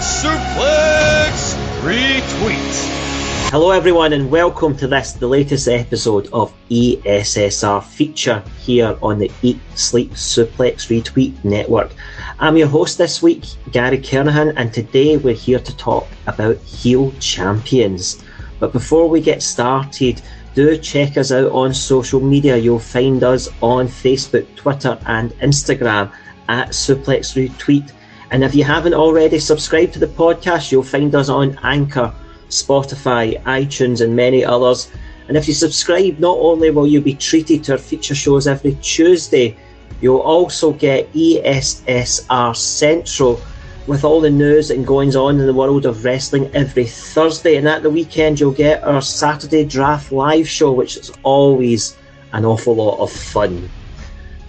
Suplex Retweet. Hello, everyone, and welcome to this, the latest episode of ESSR feature here on the Eat, Sleep, Suplex Retweet network. I'm your host this week, Gary Kernahan, and today we're here to talk about heel champions. But before we get started, do check us out on social media. You'll find us on Facebook, Twitter, and Instagram at Suplex Retweet. And if you haven't already subscribed to the podcast, you'll find us on Anchor, Spotify, iTunes, and many others. And if you subscribe, not only will you be treated to our feature shows every Tuesday, you'll also get ESSR Central with all the news and goings on in the world of wrestling every Thursday. And at the weekend, you'll get our Saturday Draft Live show, which is always an awful lot of fun.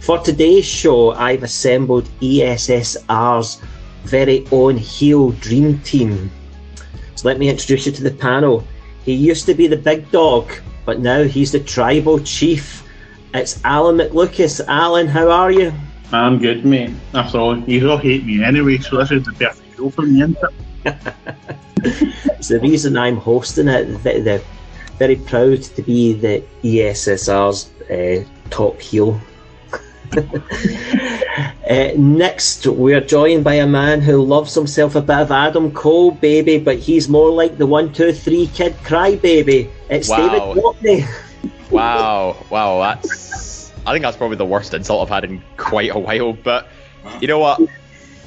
For today's show, I've assembled ESSR's very own heel dream team. So let me introduce you to the panel. He used to be the big dog, but now he's the tribal chief. It's Alan McLucas. Alan, how are you? I'm good, mate. After all, you all hate me anyway, so this is the perfect show for me, isn't it? it's the reason I'm hosting it. They're very proud to be the ESSR's uh, top heel uh, next, we're joined by a man who loves himself a bit of Adam Cole, baby, but he's more like the one, two, three kid crybaby. It's wow. David Watney. wow, wow, that's. I think that's probably the worst insult I've had in quite a while. But you know what?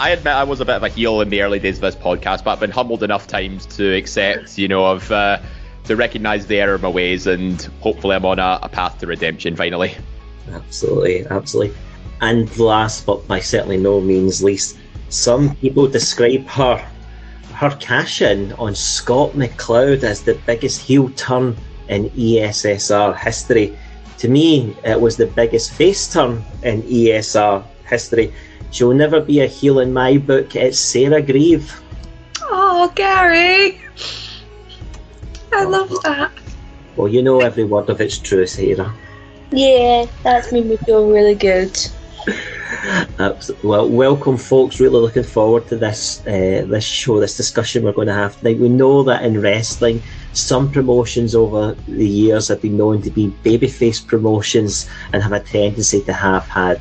I admit I was a bit of a heel in the early days of this podcast, but I've been humbled enough times to accept, you know, of uh, to recognise the error of my ways, and hopefully I'm on a, a path to redemption finally. Absolutely, absolutely. And last but by certainly no means least, some people describe her her cash in on Scott McLeod as the biggest heel turn in ESSR history. To me, it was the biggest face turn in ESR history. She'll never be a heel in my book. It's Sarah Grieve. Oh, Gary! I oh. love that. Well, you know every word of its truth, Sarah. Yeah, that's made me feel really good. Absolutely. well, welcome, folks. Really looking forward to this uh, this show, this discussion we're going to have tonight. We know that in wrestling, some promotions over the years have been known to be babyface promotions and have a tendency to have had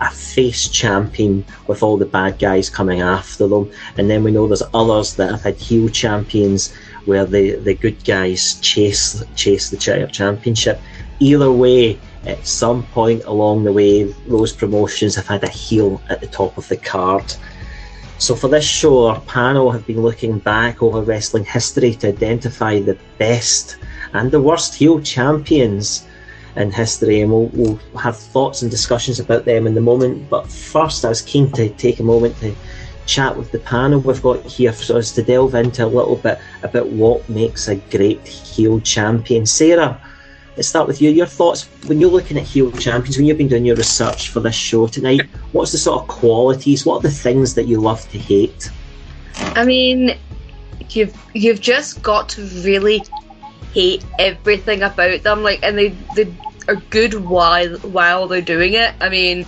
a face champion with all the bad guys coming after them. And then we know there's others that have had heel champions where the, the good guys chase chase the chair championship. Either way, at some point along the way, those promotions have had a heel at the top of the card. So, for this show, our panel have been looking back over wrestling history to identify the best and the worst heel champions in history, and we'll, we'll have thoughts and discussions about them in the moment. But first, I was keen to take a moment to chat with the panel we've got here for us to delve into a little bit about what makes a great heel champion. Sarah, let's start with you. Your thoughts when you're looking at heel champions, when you've been doing your research for this show tonight, what's the sort of qualities, what are the things that you love to hate? I mean, you've you've just got to really hate everything about them, like, and they they are good while while they're doing it. I mean,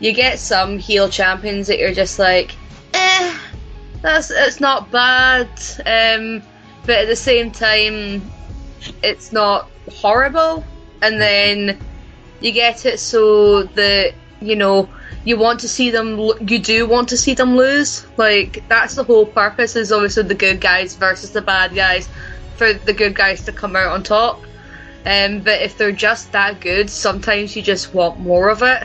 you get some heel champions that you're just like, eh, that's it's not bad, um, but at the same time, it's not horrible. And then You get it so that you know you want to see them. You do want to see them lose. Like that's the whole purpose. Is obviously the good guys versus the bad guys, for the good guys to come out on top. Um, but if they're just that good, sometimes you just want more of it,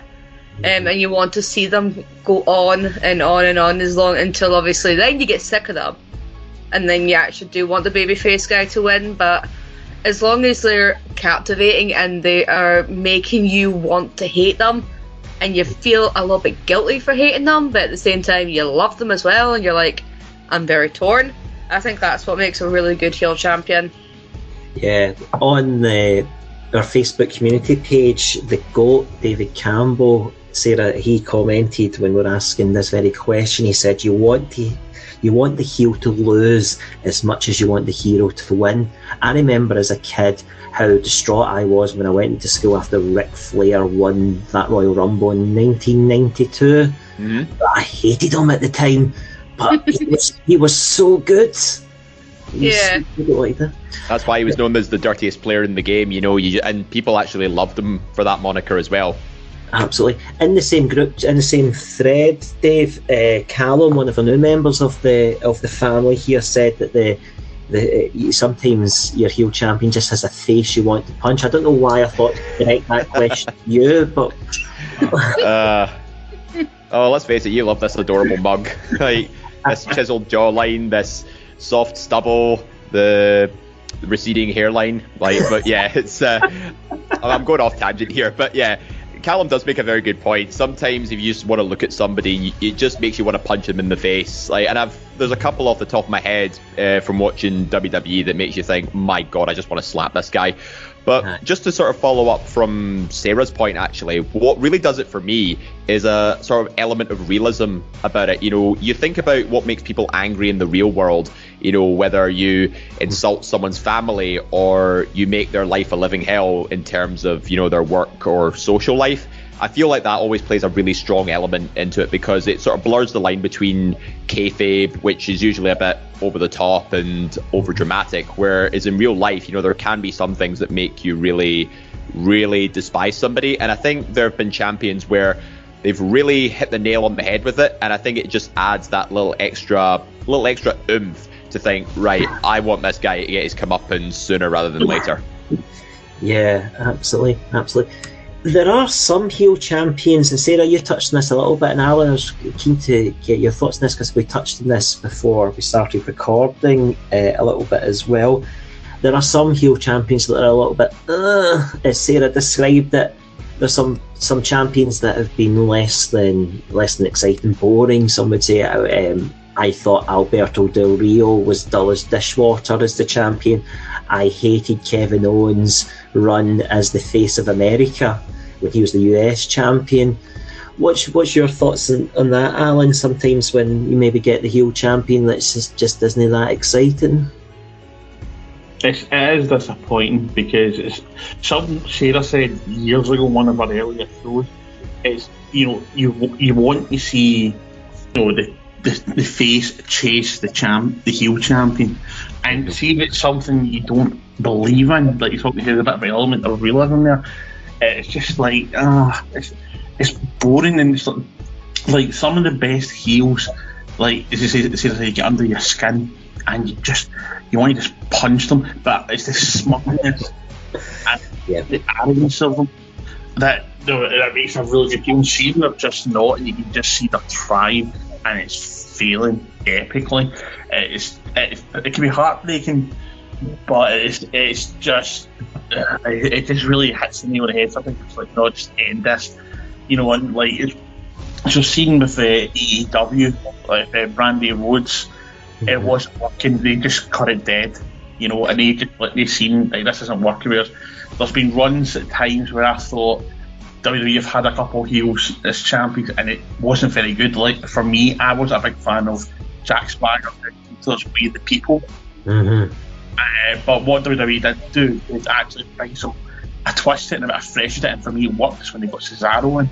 um, and you want to see them go on and on and on as long until obviously then you get sick of them, and then you actually do want the babyface guy to win. But as long as they're captivating and they are making you want to hate them, and you feel a little bit guilty for hating them, but at the same time you love them as well, and you're like, I'm very torn. I think that's what makes a really good heel champion. Yeah, on the, our Facebook community page, the GOAT, David Campbell, Sarah, he commented when we are asking this very question. He said, "You want to, you want the heel to lose as much as you want the hero to win." I remember as a kid how distraught I was when I went into school after Ric Flair won that Royal Rumble in 1992. Mm-hmm. I hated him at the time, but he was he was so good. Yeah. so good at what he did. That's why he was known as the dirtiest player in the game, you know, you, and people actually loved him for that moniker as well. Absolutely. In the same group, in the same thread, Dave uh, Callum, one of the new members of the of the family here, said that the the uh, sometimes your heel champion just has a face you want to punch. I don't know why I thought to direct that question to you, but Uh, oh, let's face it, you love this adorable mug. like, this chiseled jawline, this soft stubble, the receding hairline. Like, but yeah, it's. Uh, I'm going off tangent here, but yeah. Callum does make a very good point. Sometimes, if you just want to look at somebody, it just makes you want to punch them in the face. Like, and I've there's a couple off the top of my head uh, from watching WWE that makes you think, "My God, I just want to slap this guy." But just to sort of follow up from Sarah's point, actually, what really does it for me is a sort of element of realism about it. You know, you think about what makes people angry in the real world, you know, whether you insult someone's family or you make their life a living hell in terms of, you know, their work or social life. I feel like that always plays a really strong element into it because it sort of blurs the line between kayfabe, which is usually a bit over the top and over dramatic, whereas in real life, you know, there can be some things that make you really, really despise somebody. And I think there have been champions where they've really hit the nail on the head with it, and I think it just adds that little extra, little extra oomph to think, right, I want this guy to get his comeuppance sooner rather than later. Yeah, absolutely, absolutely. There are some heel champions, and Sarah, you touched on this a little bit, and Alan, I was keen to get your thoughts on this because we touched on this before we started recording uh, a little bit as well. There are some heel champions that are a little bit, uh, as Sarah described it. There's some some champions that have been less than less than exciting, boring. Some would say. Um, I thought Alberto Del Rio was dull as dishwater as the champion. I hated Kevin Owens' run as the face of America when he was the US champion. What's what's your thoughts on, on that, Alan? Sometimes when you maybe get the heel champion that's just, just isn't that exciting. It's, it is disappointing because it's something Sarah said years ago one of our earlier shows. It's you know you you want to see you know the the, the face chase the champ the heel champion and see if it's something you don't believe in. Like you talked about, there's a bit of an element of realism there. It's just like ah, it's it's boring and it's like, like some of the best heels. Like as you say, say they get under your skin and you just you want to just punch them, but it's the smugness and the arrogance of them that that makes a really good heel. See them just not, and you can just see them thrive, and it's failing epically. It's it, it can be heartbreaking, but it's it's just uh, it, it just really hits the nail on the head. Something it's like no, just end this, you know, and like it's just seen with the AEW, like uh, Brandi Rhodes, it wasn't working. They just cut it dead, you know, and they just like they seen like this isn't working. Whereas there's been runs at times where I thought WWE have had a couple heels as champions and it wasn't very good. Like for me, I was a big fan of Jack Swagger, those We the People. Mm-hmm. Uh, but what WWE did do is actually bring some a twist it and a bit of fresh it, and for me, it worked when they got Cesaro in.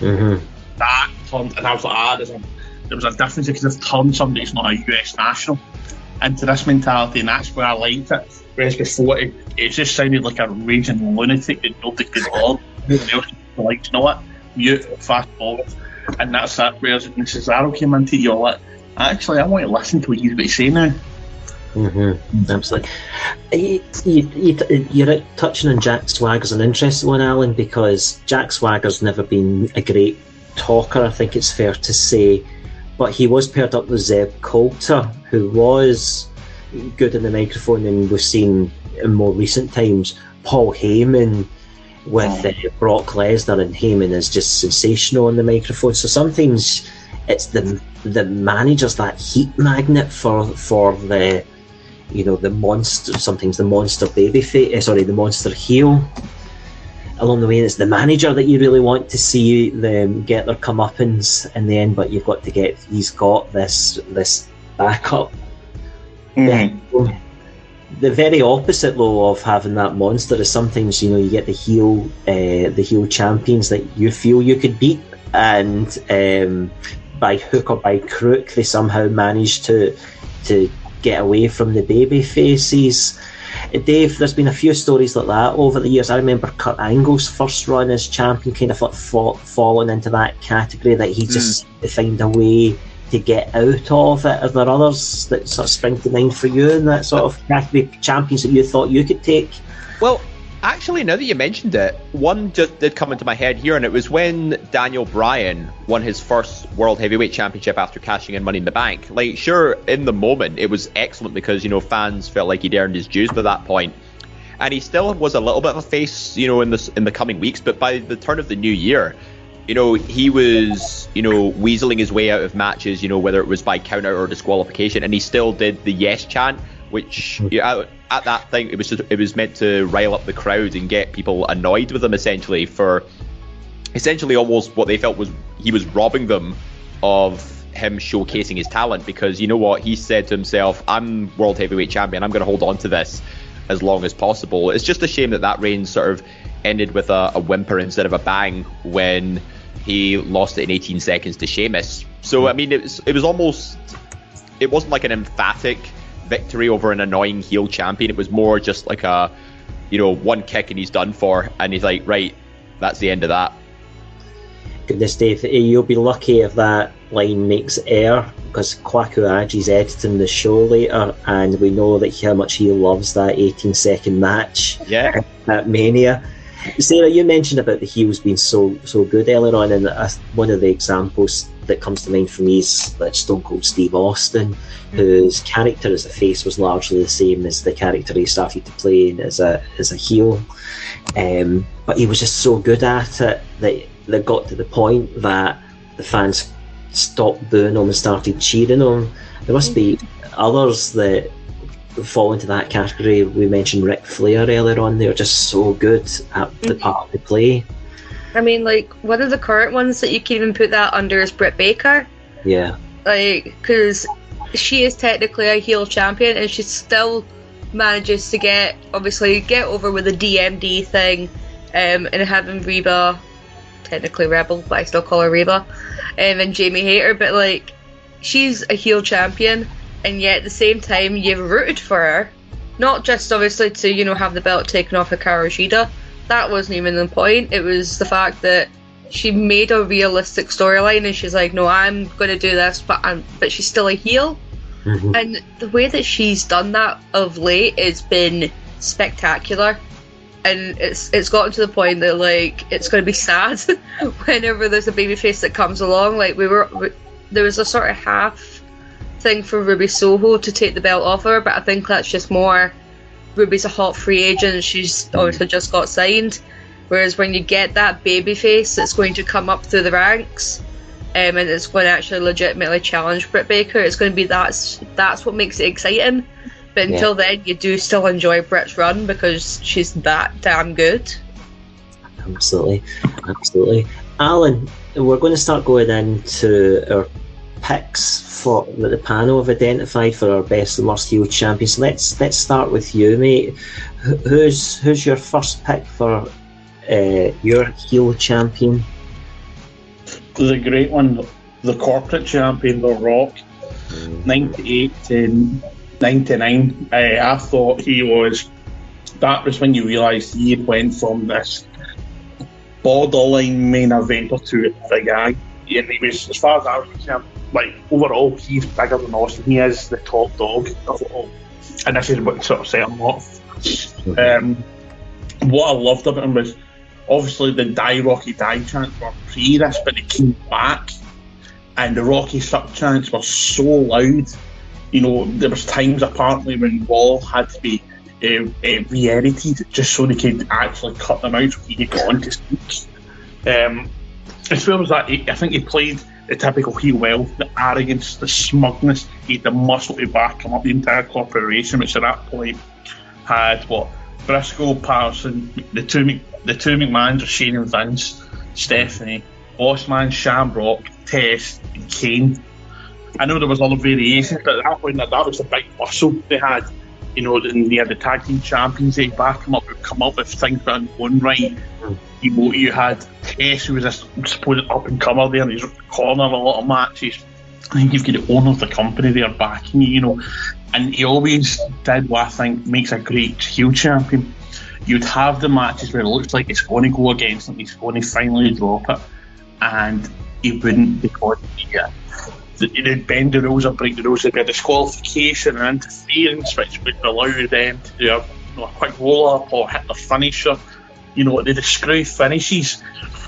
Mm-hmm. That turned, and I was like, ah, there's a, there was a difference because they've turned somebody who's not a US national into this mentality, and that's where I liked it. Whereas before, it, it just sounded like a raging lunatic that nobody could hold. Everyone else like, you know what? Mute, fast forward, and that's that. Whereas when Cesaro came into, you're like, actually, I want to listen to what he's about to say now. Mm-hmm. Absolutely. You, you, you, you're touching on Jack Swagger's an interesting one, Alan, because Jack Swagger's never been a great talker, I think it's fair to say. But he was paired up with Zeb Colter, who was good in the microphone, and we've seen in more recent times Paul Heyman with uh, Brock Lesnar, and Heyman is just sensational on the microphone. So sometimes it's the the manager's that heat magnet for for the you know the monster. Sometimes the monster baby face, uh, sorry, the monster heel. Along the way, it's the manager that you really want to see them get their comeuppance in the end, but you've got to get he's got this this backup. Mm-hmm. The very opposite though of having that monster is sometimes you know you get the heel uh, the heel champions that you feel you could beat, and um, by hook or by crook they somehow manage to to get away from the baby faces. Dave, there's been a few stories like that over the years. I remember Kurt Angle's first run as champion kind of like fall, falling into that category that he just mm. to find a way to get out of it. Are there others that sort of spring to mind for you in that sort of category champions that you thought you could take? Well, actually, now that you mentioned it, one just did come into my head here, and it was when Daniel Bryan won his first World Heavyweight Championship after cashing in Money in the Bank. Like, sure, in the moment, it was excellent because, you know, fans felt like he'd earned his dues by that point. And he still was a little bit of a face, you know, in the, in the coming weeks, but by the turn of the new year, you know, he was, you know, weaseling his way out of matches, you know, whether it was by counter or disqualification, and he still did the yes chant, which you know, at that thing it was just, it was meant to rile up the crowd and get people annoyed with him essentially for essentially almost what they felt was he was robbing them of him showcasing his talent because you know what he said to himself, "I'm world heavyweight champion. I'm going to hold on to this as long as possible." It's just a shame that that reign sort of ended with a, a whimper instead of a bang when he lost it in 18 seconds to Sheamus. So I mean, it was it was almost it wasn't like an emphatic victory over an annoying heel champion. It was more just like a you know one kick and he's done for, and he's like, right, that's the end of that. Goodness, Dave, eh, you'll be lucky if that line makes air because Kwaku Aji's editing the show later, and we know that how much he loves that 18 second match. Yeah, at Mania. Sarah, you mentioned about the heels being so so good earlier on, and uh, one of the examples that comes to mind for me is like Stone Cold Steve Austin, whose character as a face was largely the same as the character he started to play as a as a heel, um, but he was just so good at it that that got to the point that the fans stopped booing him and started cheering him. There must be others that fall into that category. We mentioned Ric Flair earlier on. They're just so good at the part they play. I mean, like one of the current ones that you can even put that under is Britt Baker. Yeah. Like, because she is technically a heel champion, and she still manages to get obviously get over with the DMD thing, um, and having Reba, technically Rebel, but I still call her Reba, um, and Jamie Hayter. But like, she's a heel champion, and yet at the same time you've rooted for her, not just obviously to you know have the belt taken off of Hikaru Shida. That wasn't even the point. It was the fact that she made a realistic storyline, and she's like, "No, I'm going to do this," but I'm, but she's still a heel. Mm-hmm. And the way that she's done that of late has been spectacular. And it's it's gotten to the point that like it's going to be sad whenever there's a babyface that comes along. Like we were, we, there was a sort of half thing for Ruby Soho to take the belt off her, but I think that's just more Ruby's a hot free agent. She's obviously just got signed. Whereas when you get that baby face that's going to come up through the ranks, um, and it's going to actually legitimately challenge Britt Baker, it's going to be that's that's what makes it exciting. But until yeah. then, you do still enjoy Britt's run because she's that damn good. Absolutely, absolutely. Alan, we're going to start going into our picks for that the panel have identified for our best and worst heel champions. Let's let's start with you, mate. Who's who's your first pick for uh, your heel champion? The great one, the corporate champion, The Rock, ninety eight to ninety nine. Uh, I thought he was. That was when you realised he went from this borderline main eventer to the guy. And he was, as far as I was concerned, like overall, he's bigger than Austin. He is the top dog of it all. And this is what sort of set him off. Um, what I loved about him was obviously the die Rocky die chants were pre this, but they came back, and the Rocky suck chants were so loud. You know, there was times apparently when Raw had to be uh, uh, re-edited just so they could actually cut them out so he could go on to speak. Um, as well as that, he, I think he played the typical heel well, the arrogance, the smugness. He had the muscle to back him up the entire corporation, which at that point had what Briscoe, Patterson, the two the two McMahons, Shane and Vince, Stephanie, Bossman, Shamrock, Test, and Kane. I know there was other variations, but at that point, that, that was the big muscle they had. You know, and they had the tag team champions. They back them up, would come up if things weren't going right. You you had Test, who was a supposed up and comer there, and he's corner a lot of matches. I think you've got the owner of the company there backing you, you know, and he always did what I think makes a great heel champion. You'd have the matches where it looks like it's going to go against him, he's going to finally drop it, and he wouldn't because he, uh, they'd bend the rules or break the rules. There'd be a disqualification and interference, which would allow them to do a, you know, a quick roll up or hit the finisher. You know, the screw finishes.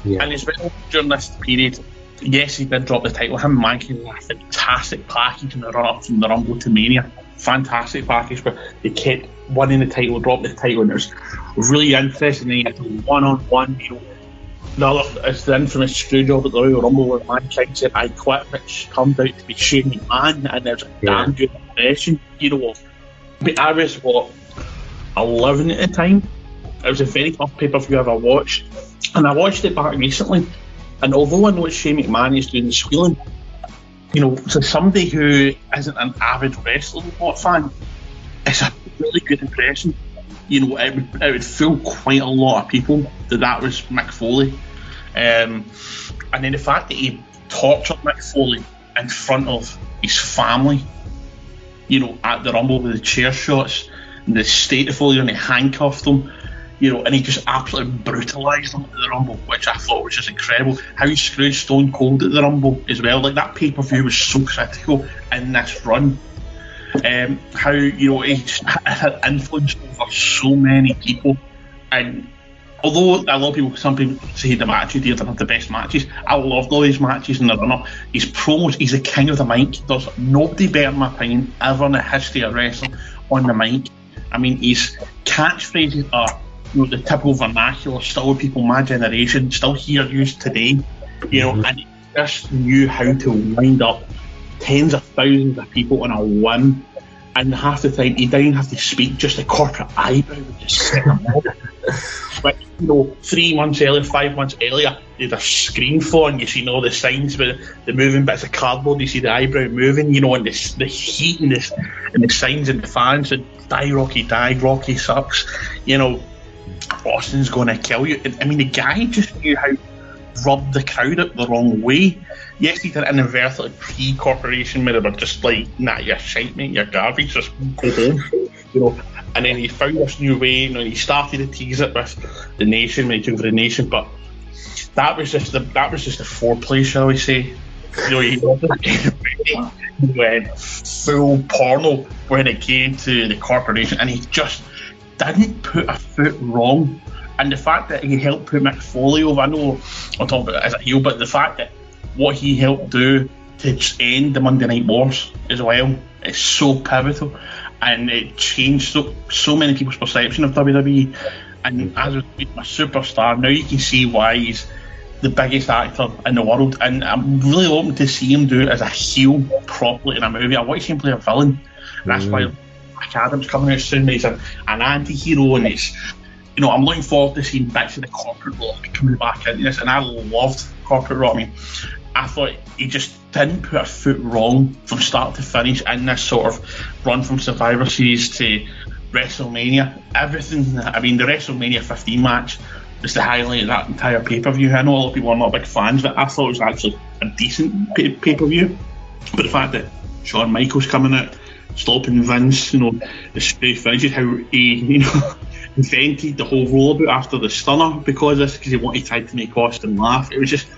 Yeah. And as well during this period, yes, he did drop the title. Him and had a fantastic package in the run up from the Rumble to Mania. Fantastic package, but they kept winning the title, dropping the title, and it was really interesting. They had a one on one, you know. The other is the infamous screw job at the Royal Rumble where Mankind said, I quit, which turned out to be Shane McMahon, and there's a Yeah. damn good impression, you know. But I was, what, 11 at the time? It was a very tough pay per view I ever watched. And I watched it back recently. And although I know it's Shane McMahon is doing the squealing, you know, to somebody who isn't an avid wrestling fan, it's a really good impression. You know, it would, it would fool quite a lot of people that that was Mick Foley. Um, and then the fact that he tortured Mick Foley in front of his family, you know, at the Rumble with the chair shots, and the state of Foley, and he handcuffed him, you know, and he just absolutely brutalised him at the Rumble, which I thought was just incredible. How he screwed Stone Cold at the Rumble as well. Like that pay per view was so critical in this run. Um, how you know he had influence over so many people, and although a lot of people, some people say the matches he didn't have the best matches, I loved all these matches in the run up. His promos, he's the king of the mic. There's nobody better, in my opinion, ever in the history of wrestling on the mic. I mean, his catchphrases are you know, the typical vernacular, still people my generation, still here used today. You know, mm-hmm. and he just knew how to wind up tens of thousands of people in a one And half the time he didn't have to speak, just a corporate eyebrow would just set them up. But you know, three months earlier, five months earlier, they'd have screen for, and you see all the signs with the moving bits of cardboard. You see the eyebrow moving, you know, and the, the heat and the and the signs and the fans and die Rocky, die Rocky sucks. You know, Austin's going to kill you. I mean, the guy just knew how to rub the crowd up the wrong way. Yes, he did it inadvertently pre-corporation where they were just like, nah, you're shite, mate, you're garbage, just go mhm. home. You know, and then he found this new way, you know, he started to tease it with the nation when he took for the nation, but that was just the that was just the foreplay, shall we say. You know, he wasn't. He went full porno when it came to the corporation, and he just didn't put a foot wrong. And the fact that he helped put Mick Foley over, I know I'm talking about it as a heel, but the fact that what he helped do to end the Monday Night Wars as well is so pivotal. And it changed so, so many people's perception of WWE. And as a superstar, now you can see why he's the biggest actor in the world. And I'm really hoping to see him do it as a heel properly in a movie. I want to see him play a villain. And that's why mm. Adam's coming out soon. He's an, an anti-hero, and it's you know I'm looking forward to seeing bits of the corporate rock coming back into this. And I loved corporate rock. I mean, I thought he just didn't put a foot wrong from start to finish in this sort of run from Survivor Series to WrestleMania. Everything. I mean, the WrestleMania 15 match was the highlight of that entire pay per view. I know a lot of people are not big fans, but I thought it was actually a decent pay per view. But the fact that Shawn Michaels coming out, stopping Vince, you know, the straight finishes, how he, you know, invented the whole rollout after the stunner because this, because he wanted to try to make Austin laugh. It was just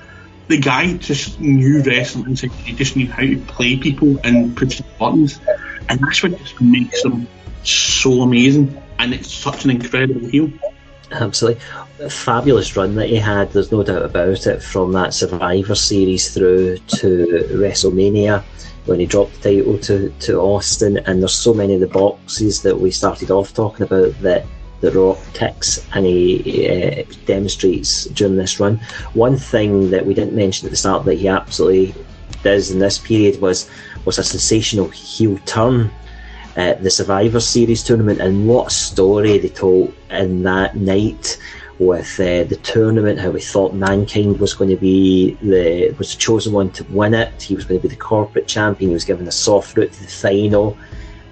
the guy just knew wrestling. He just knew how to play people and push buttons, and that's what just makes him so amazing. And it's such an incredible heel. Absolutely. A fabulous run that he had, there's no doubt about it, from that Survivor Series through to WrestleMania when he dropped the title to, to Austin. And there's so many of the boxes that we started off talking about that The Rock ticks and he uh, demonstrates during this run. One thing that we didn't mention at the start that he absolutely does in this period was was a sensational heel turn at the Survivor Series tournament, and what story they told in that night with uh, the tournament, how we thought mankind was going to be the was the chosen one to win it. He was going to be the corporate champion. He was given a soft route to the final,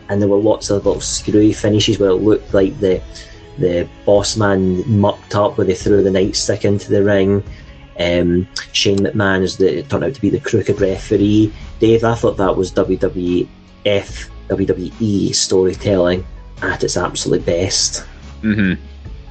and there were lots of little screwy finishes where it looked like the the boss man mucked up where they threw the nightstick into the ring. Um, Shane McMahon is the turned out to be the crooked referee. Dave, I thought that was WWF WWE storytelling at its absolute best. Mm-hmm.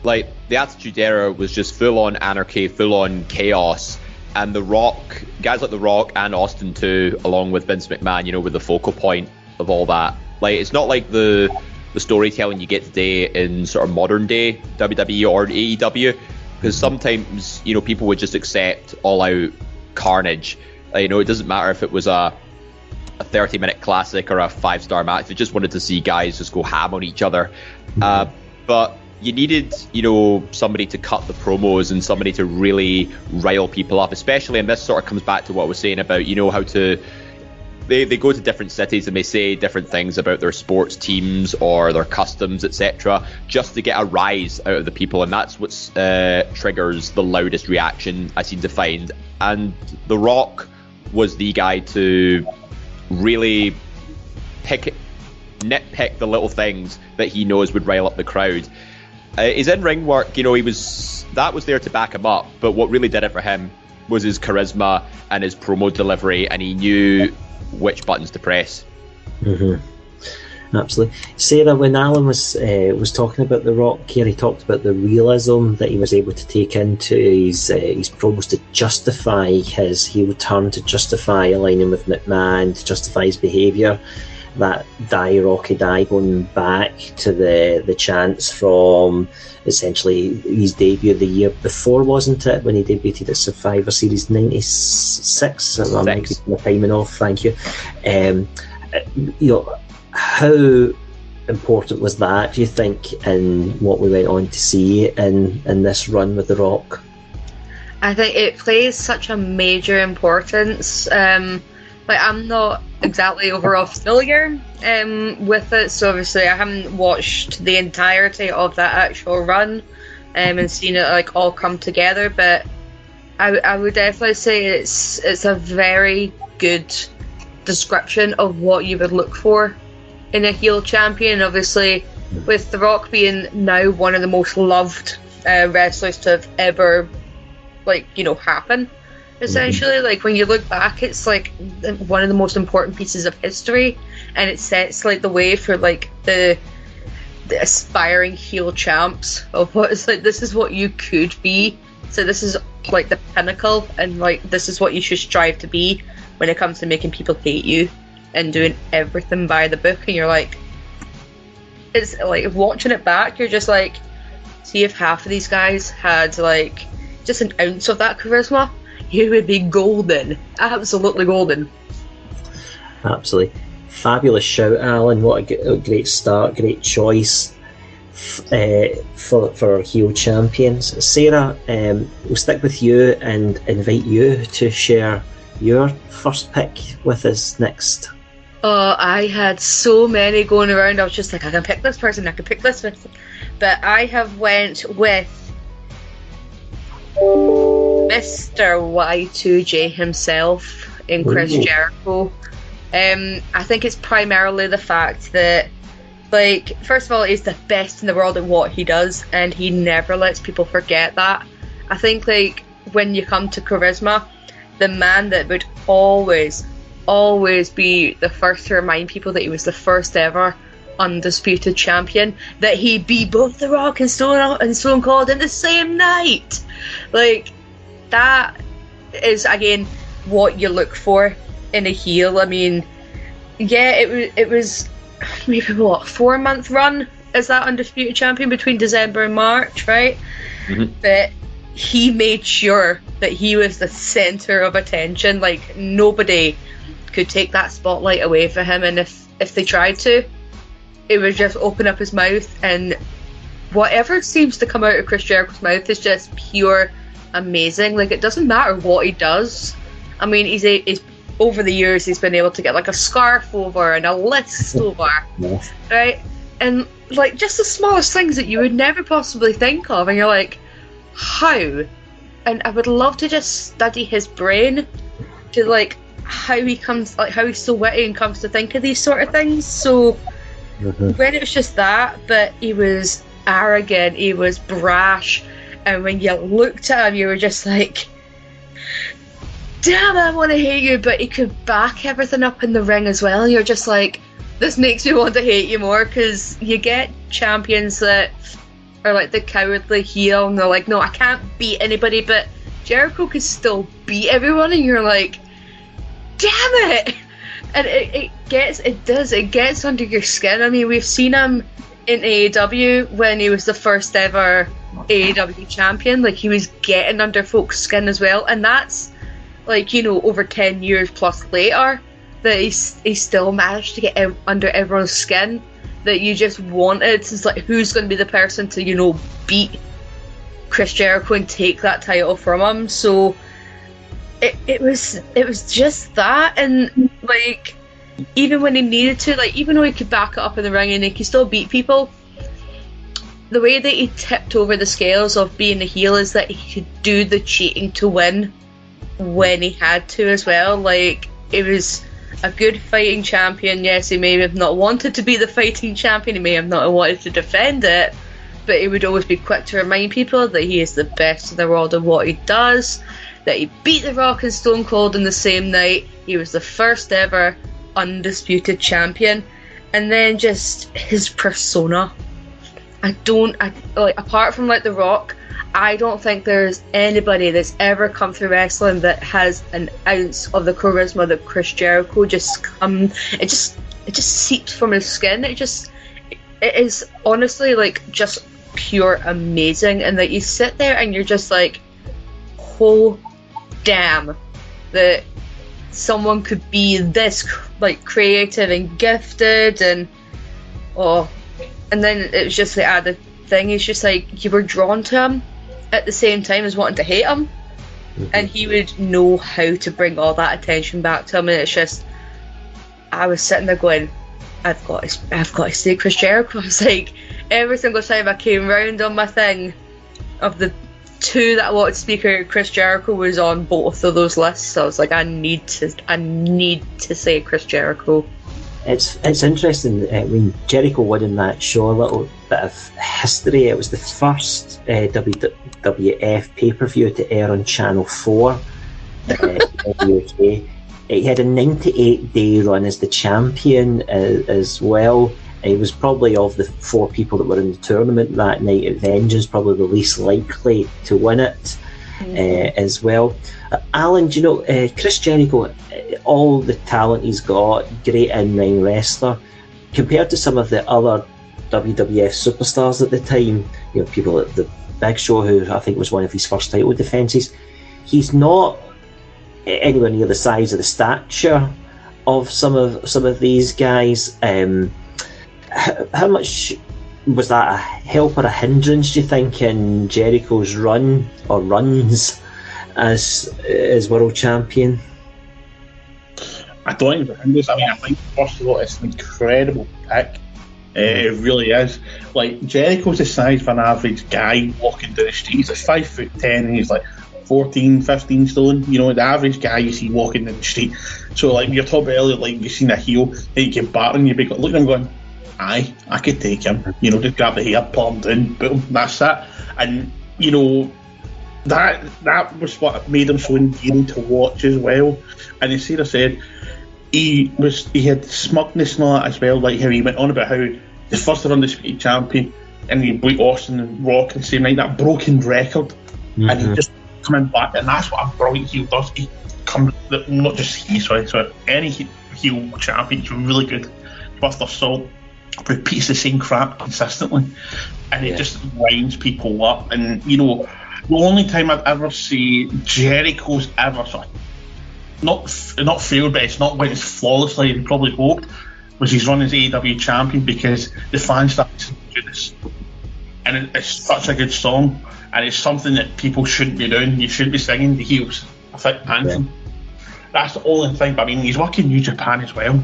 Like the Attitude Era was just full on anarchy, full on chaos, and The Rock, guys like The Rock and Austin too, along with Vince McMahon, you know, with the focal point of all that. Like it's not like the the storytelling you get today in sort of modern day WWE or AEW, because sometimes you know people would just accept all out carnage. Uh, you know, it doesn't matter if it was a a 30 minute classic or a five star match. They just wanted to see guys just go ham on each other. Uh, but you needed, you know, somebody to cut the promos and somebody to really rile people up, especially, and this sort of comes back to what was saying about, you know, how to. They, they go to different cities and they say different things about their sports teams or their customs, etc., just to get a rise out of the people, and that's what uh, triggers the loudest reaction I seem to find. And The Rock was the guy to really pick nitpick the little things that he knows would rile up the crowd. Uh, his in-ring work, you know, he was that was there to back him up, but what really did it for him was his charisma and his promo delivery, and he knew which buttons to press. Mm-hmm. Absolutely, Sarah. When Alan was uh, was talking about the Rock here, he talked about the realism that he was able to take into his uh, his promos to justify his heel turn, to justify aligning with McMahon, to justify his behaviour. That die Rocky die going back to the the chance from essentially his debut the year before, wasn't it? When he debuted at Survivor Series '96. I'm making my timing off. Thank you. Um, you know how important was that, do you think, in what we went on to see in, in this run with The Rock? I think it plays such a major importance. Um, like I'm not exactly overall familiar um, with it, so obviously I haven't watched the entirety of that actual run um, and seen it like all come together. But I, I would definitely say it's it's a very good description of what you would look for in a heel champion. Obviously, with The Rock being now one of the most loved uh, wrestlers to have ever, like you know, happen. Essentially, like when you look back, it's like one of the most important pieces of history, and it sets like the way for like the the aspiring heel champs of what is like this is what you could be. So this is like the pinnacle, and like this is what you should strive to be when it comes to making people hate you and doing everything by the book, and you're like, it's like watching it back, you're just like, see if half of these guys had like just an ounce of that charisma, you would be golden, absolutely golden. Absolutely. Fabulous shout, Alan. What a, great start, great choice uh, for, for our heel champions. Sarah, um, we'll stick with you and invite you to share your first pick with us next. Oh, I had so many going around. I was just like, I can pick this person, I can pick this person. But I have went with Mr. Y2J himself in Chris Ooh. Jericho. Um, I think it's primarily the fact that, like, first of all, he's the best in the world at what he does, and he never lets people forget that. I think, like, when you come to charisma, the man that would always, always be the first to remind people that he was the first ever undisputed champion that he beat both The Rock and Stone and Stone Cold in the same night. Like that is again what you look for in a heel. I mean, yeah, it was it was maybe what four month run as that undisputed champion between December and March, right? Mhm. But he made sure that he was the center of attention. Like nobody could take that spotlight away from him, and if if they tried to, it would just open up his mouth, and whatever seems to come out of Chris Jericho's mouth is just pure amazing. Like it doesn't matter what he does. I mean, he's a he's over the years he's been able to get like a scarf over and a list over, Yes. right? And like just the smallest things that you would never possibly think of, and you're like, how? And I would love to just study his brain to like how he comes, like how he's so witty and comes to think of these sort of things. So Mhm. when it was just that, but he was arrogant, he was brash, and when you looked at him, you were just like, damn, I want to hate you, but he could back everything up in the ring as well. You're just like, this makes me want to hate you more because you get champions that are like the cowardly heel and they're like, no, I can't beat anybody, but Jericho could still beat everyone, and you're like, damn it! And it, it gets, it does, it gets under your skin. I mean, we've seen him in AEW when he was the first ever AEW champion. Like, he was getting under folks' skin as well, and that's like, you know, over 10 years plus later that he's, he still managed to get ev- under everyone's skin that you just wanted. It's like, who's going to be the person to, you know, beat Chris Jericho and take that title from him? So it, it was it was just that, and like even when he needed to, like even though he could back it up in the ring and he could still beat people, the way that he tipped over the scales of being a heel is that he could do the cheating to win when he had to as well. Like it was a good fighting champion. Yes, he may have not wanted to be the fighting champion. He may have not wanted to defend it, but he would always be quick to remind people that he is the best in the world at what he does. That he beat The Rock and Stone Cold in the same night. He was the first ever undisputed champion, and then just his persona. I don't, I like apart from like The Rock, I don't think there's anybody that's ever come through wrestling that has an ounce of the charisma that Chris Jericho just come. It just, it just seeps from his skin. It just, it is honestly like just pure amazing, and that you sit there and you're just like, oh damn, that someone could be this like creative and gifted and oh and then it was just ah, the added thing he's just like you were drawn to him at the same time as wanting to hate him. Mm-hmm. And he would know how to bring all that attention back to him. And it's just I was sitting there going I've got to, I've got to say Chris Jericho. I was like every single time I came round on my thing of the two that I wanted to speak out Chris Jericho was on both of those lists. So I was like I need to I need to say Chris Jericho It's it's interesting. Uh, when Jericho won in that show, a little bit of history. It was the first uh, WWF pay per view to air on Channel Four uh. He had a 98 day run as the champion uh, as well. He was probably of the four people that were in the tournament that night at Vengeance, probably the least likely to win it uh, as well. Uh, Alan, do you know uh, Chris Jericho? All the talent he's got, great in-ring wrestler, compared to some of the other WWF superstars at the time. You know, people at the Big Show, who I think was one of his first title defences. He's not anywhere near the size of the stature of some of some of these guys. Um, how, how much was that a help or a hindrance? Do you think in Jericho's run or runs as as world champion? I don't think it's a hindrance. I mean, I think first of all, it's an incredible pick. Uh, it really is. Like Jericho's the size of an average guy walking down the street. He's like five foot ten, and he's like 14, 15 stone. You know, the average guy you see walking down the street. So, like you're talking earlier, like you've seen a heel, that you can batter, and you'd be looking at him going, "Aye, I could take him." You know, just grab the hair, palm down, boom, that's that. And you know, that that was what made him so endearing to watch as well. And as Sarah said, he was he had smugness and all that as well, like how he went on about how the first undisputed champion and he beat Austin and Rock and same night that broken record, mm-hmm. and he just coming back, and that's what a brilliant heel does. He comes not just he, sorry, sorry, any heel champion, he's really good their salt, repeats the same crap consistently, and it just winds people up. And you know, the only time I've ever seen Jericho's ever sorry, not not failed, but it's not went as flawlessly as he probably hoped. Was his run as AEW champion because the fans started to do this, and it's such a good song, and it's something that people shouldn't be doing. You shouldn't be singing the heels. I think anthem. Yeah. That's the only thing. But I mean, he's working New Japan as well.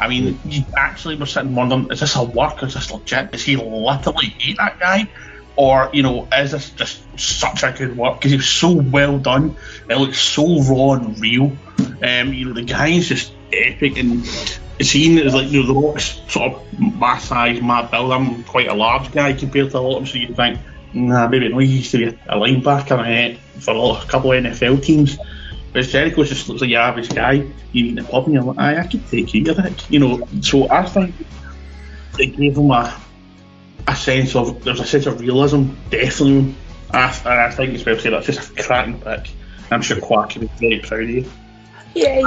I mean, you actually were sitting wondering, is this a work? Is this legit? Is he literally hate that guy? Or, you know, is this just such a good work? Because it was so well done. It looks so raw and real. Um, you know, the guy is just epic. And seeing it as like, you know, the Rock's sort of my size, my build, I'm quite a large guy compared to a lot of them, so you think, nah, maybe no, he used to be a linebacker for a couple of NFL teams. But Jericho just looks like your average guy. You meet in the pub and you're like, aye, I could take you, you know. So I think it gave him a a sense of there's a sense of realism, definitely. I, and I think especially that's just a cracking pick. I'm sure Quark would be very proud of you. Yay.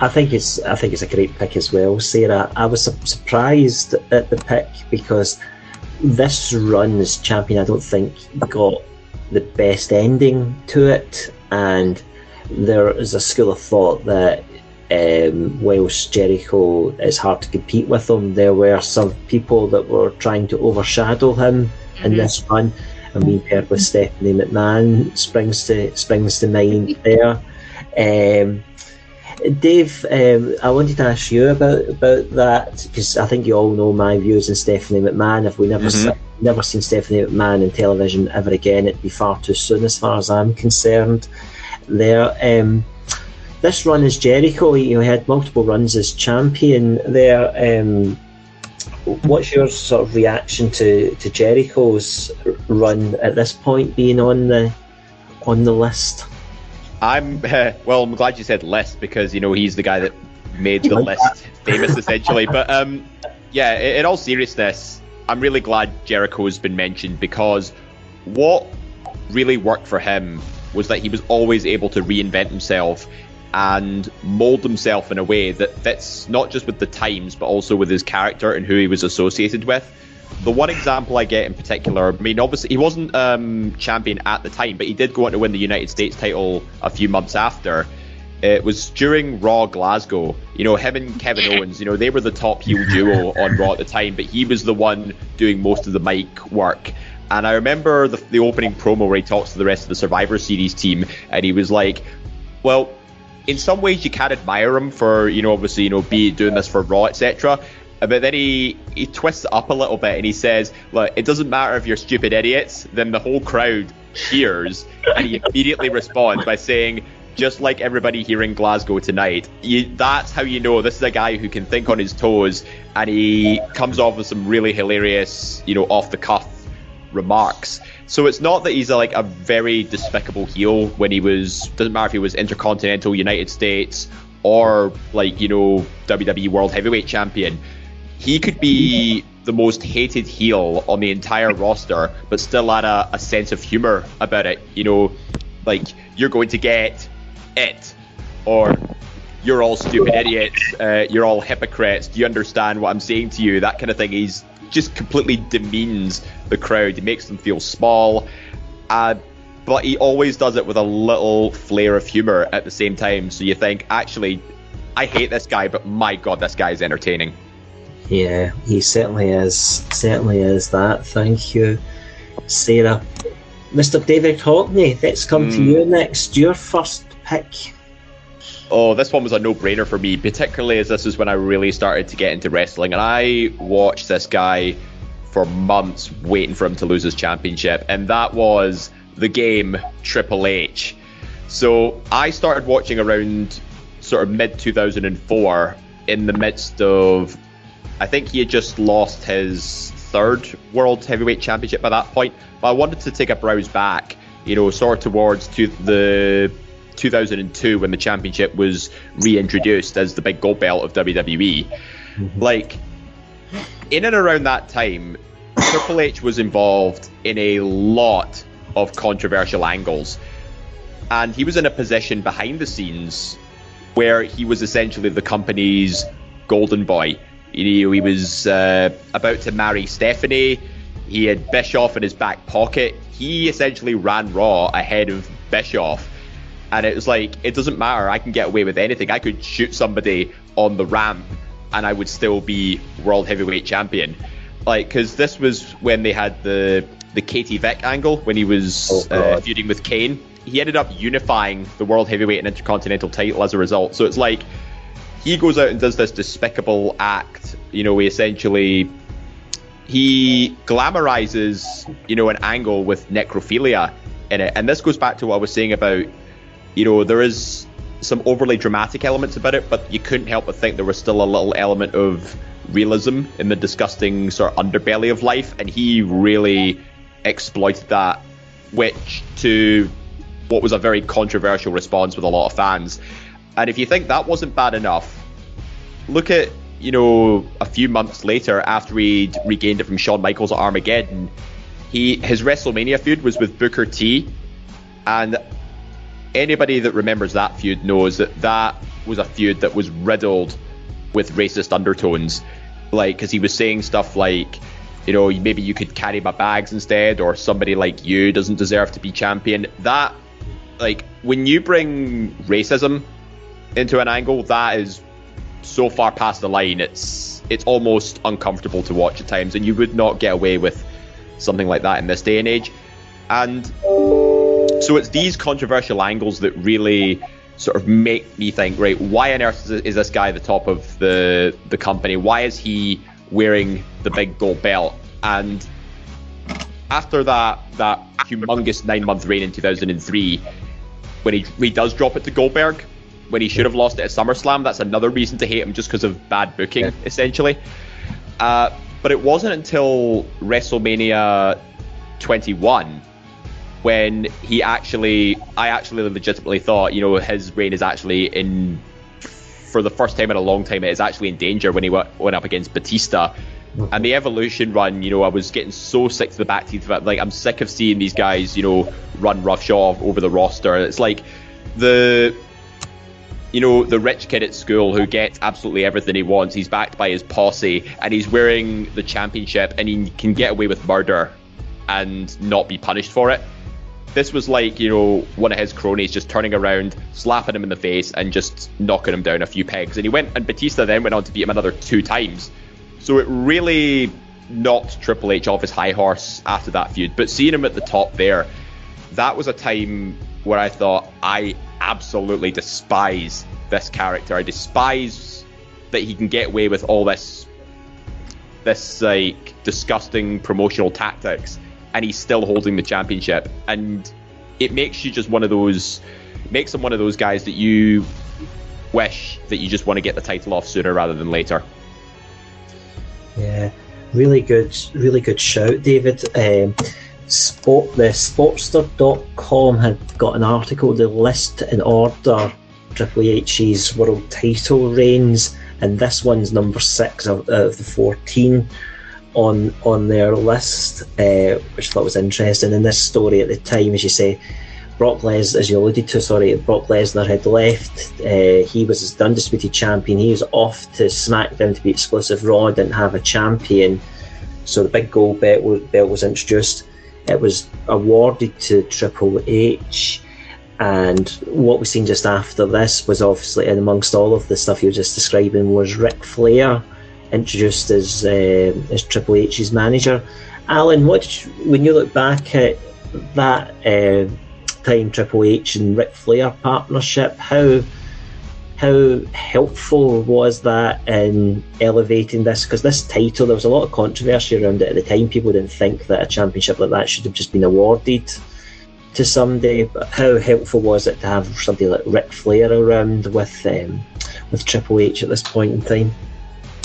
I think it's I think it's a great pick as well, Sarah. I was su- surprised at the pick because this run as champion, I don't think got the best ending to it, and there is a school of thought that um, whilst Jericho is hard to compete with him, there were some people that were trying to overshadow him mm-hmm. in this run. I mean, paired with Stephanie McMahon springs to springs to mind there. Um, Dave, um, I wanted to ask you about about that because I think you all know my views on Stephanie McMahon. If we never mm-hmm. se- never seen Stephanie McMahon in television ever again, it'd be far too soon, as far as I'm concerned there. Um, this run as Jericho, you know, he had multiple runs as champion there. Um, what's your sort of reaction to, to Jericho's run at this point being on the on the list? I'm uh, well. I'm glad you said list because you know he's the guy that made the list famous, essentially. But um, yeah, in, in all seriousness, I'm really glad Jericho's been mentioned because what really worked for him was that he was always able to reinvent himself and mold himself in a way that fits not just with the times but also with his character and who he was associated with. The one example I get in particular, I mean, obviously he wasn't um, champion at the time, but he did go on to win the United States title a few months after. It was during Raw Glasgow. You know, him and Kevin Owens, you know, they were the top heel duo on Raw at the time, but he was the one doing most of the mic work. And I remember the, the opening promo where he talks to the rest of the Survivor Series team, and he was like, "Well, in some ways you can admire him for you know obviously you know be doing this for Raw etc." But then he he twists it up a little bit and he says, "Look, it doesn't matter if you're stupid idiots." Then the whole crowd cheers, and he immediately responds by saying, just like everybody here in Glasgow tonight, you, that's how you know this is a guy who can think on his toes, and he comes off with some really hilarious, you know, off the cuff remarks. So it's not that he's a, like a very despicable heel when he was doesn't matter if he was Intercontinental United States or like you know WWE World Heavyweight Champion. He could be the most hated heel on the entire roster, but still had a, a sense of humor about it. You know, like you're going to get it, or you're all stupid idiots, uh, you're all hypocrites. Do you understand what I'm saying to you? That kind of thing. He's just completely demeans the crowd. He makes them feel small. Uh, but he always does it with a little flair of humor at the same time. So you think, actually, I hate this guy, but my god, this guy is entertaining. Yeah, he certainly is. Certainly is that. Thank you, Sarah. Mr. David Hockney, let's come mm. to hmm. you next. Your first pick. Oh, this one was a no-brainer for me, particularly as this is when I really started to get into wrestling, and I watched this guy for months waiting for him to lose his championship, and that was the game Triple H. So I started watching around sort of mid 2004 in the midst of, I think he had just lost his third World Heavyweight Championship by that point, but I wanted to take a browse back, you know, sort of towards to the 2002 when the championship was reintroduced as the big gold belt of WWE. Mm-hmm. Like, in and around that time, Triple H was involved in a lot of controversial angles. And he was in a position behind the scenes where he was essentially the company's golden boy. You know, he was uh, about to marry Stephanie. He had Bischoff in his back pocket. He essentially ran Raw ahead of Bischoff. And it was like, it doesn't matter. I can get away with anything. I could shoot somebody on the ramp and I would still be world heavyweight champion. Like, because this was when they had the the Katie Vick angle when he was oh, uh, feuding with Kane. He ended up unifying the world heavyweight and intercontinental title as a result. So it's like he goes out and does this despicable act. You know, he essentially he glamorizes you know an angle with necrophilia in it, and this goes back to what I was saying about you know there is some overly dramatic elements about it, but you couldn't help but think there was still a little element of realism in the disgusting sort of underbelly of life, and he really exploited that, which to what was a very controversial response with a lot of fans. And if you think that wasn't bad enough, look at you know a few months later after he'd regained it from Shawn Michaels at Armageddon, he his WrestleMania feud was with Booker T, and anybody that remembers that feud knows that that was a feud that was riddled with racist undertones, like because he was saying stuff like you know, maybe you could carry my bags instead, or somebody like you doesn't deserve to be champion. That, like, when you bring racism into an angle, that is so far past the line. It's it's almost uncomfortable to watch at times, and you would not get away with something like that in this day and age. And so it's these controversial angles that really sort of make me think, right, why on earth is this guy the top of the the company? Why is he wearing the big gold belt. And after that that humongous nine month reign in 2003, when he, he does drop it to Goldberg, when he should have lost it at SummerSlam, that's another reason to hate him just because of bad booking, yeah. essentially. Uh, but it wasn't until WrestleMania 21 when he actually, I actually legitimately thought, you know, his reign is actually in for the first time in a long time, it is actually in danger when he went up against Batista. And the evolution run, you know, I was getting so sick to the back teeth of it. Like, I'm sick of seeing these guys, you know, run roughshod over the roster. It's like the, you know, the rich kid at school who gets absolutely everything he wants. He's backed by his posse, and he's wearing the championship, and he can get away with murder and not be punished for it. This was like, you know, one of his cronies just turning around, slapping him in the face, and just knocking him down a few pegs. And he went, and Batista then went on to beat him another two times. So it really knocked Triple H off his high horse after that feud. But seeing him at the top there, that was a time where I thought, I absolutely despise this character. I despise that he can get away with all this, this like disgusting promotional tactics and he's still holding the championship. And it makes you just one of those, makes him one of those guys that you wish that you just want to get the title off sooner rather than later. Yeah, really good, really good shout, David. Um, Sport, the Sportster.com had got an article to list in order Triple H's world title reigns, and this one's number six of, of the 14 on on their list, uh, which I thought was interesting. In this story at the time, as you say, Brock Lesnar, as you alluded to, sorry, Brock Lesnar had left. Uh, he was the undisputed champion. He was off to SmackDown to be exclusive Raw. Didn't have a champion, so the big gold belt, belt was introduced. It was awarded to Triple H. And what we've seen just after this was obviously, and amongst all of the stuff you were just describing, was Ric Flair introduced as uh, as Triple H's manager. Alan, what you, when you look back at that uh, time Triple H and Ric Flair partnership, how how helpful was that in elevating this? Because this title, there was a lot of controversy around it at the time. People didn't think that a championship like that should have just been awarded to somebody. But how helpful was it to have somebody like Ric Flair around with um, with Triple H at this point in time?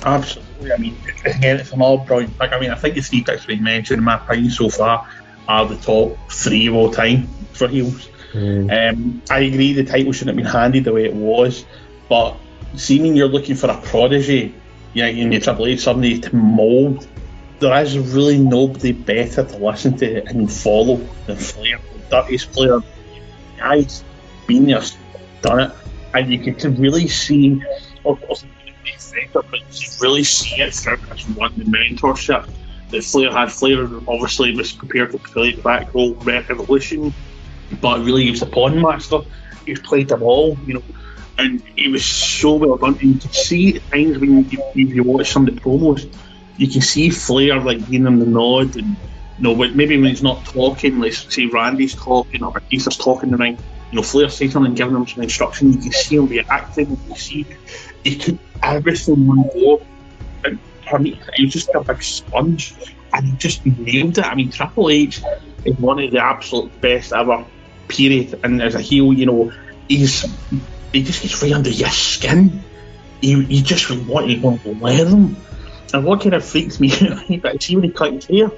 Absolutely. I mean, again, it's an all brilliant pick. I mean, I think the three picks we mentioned, in my opinion, so far, are the top three of all time for heels. Um, I agree the title shouldn't have been handed the way it was, but seeming you're looking for a prodigy, yeah, in your Triple H, somebody to mould, there is really nobody better to listen to and follow than Flair, the dirtiest player. Guys, been there, done it, and you can really see, of course, but you really see it through as one the mentorship that Flair had. Flair obviously was compared to the back role Revolution, but really he was a pawn master. He's played them all, you know, and he was so well done. And you can see times when you, you watch some of the promos, you can see Flair like giving him the nod and you know, maybe when he's not talking, let's say Randy's talking or Batista's talking ring, you know, Flair saying something, giving him some instruction, you can see him reacting, you can see he took everything on board. And he was just a big sponge and he just nailed it. I mean, Triple H is one of the absolute best ever, period. And as a heel, you know, he's he just gets right under your skin. You, you just want to want to learn. And what kind of freaks me out, but see when he cut his hair,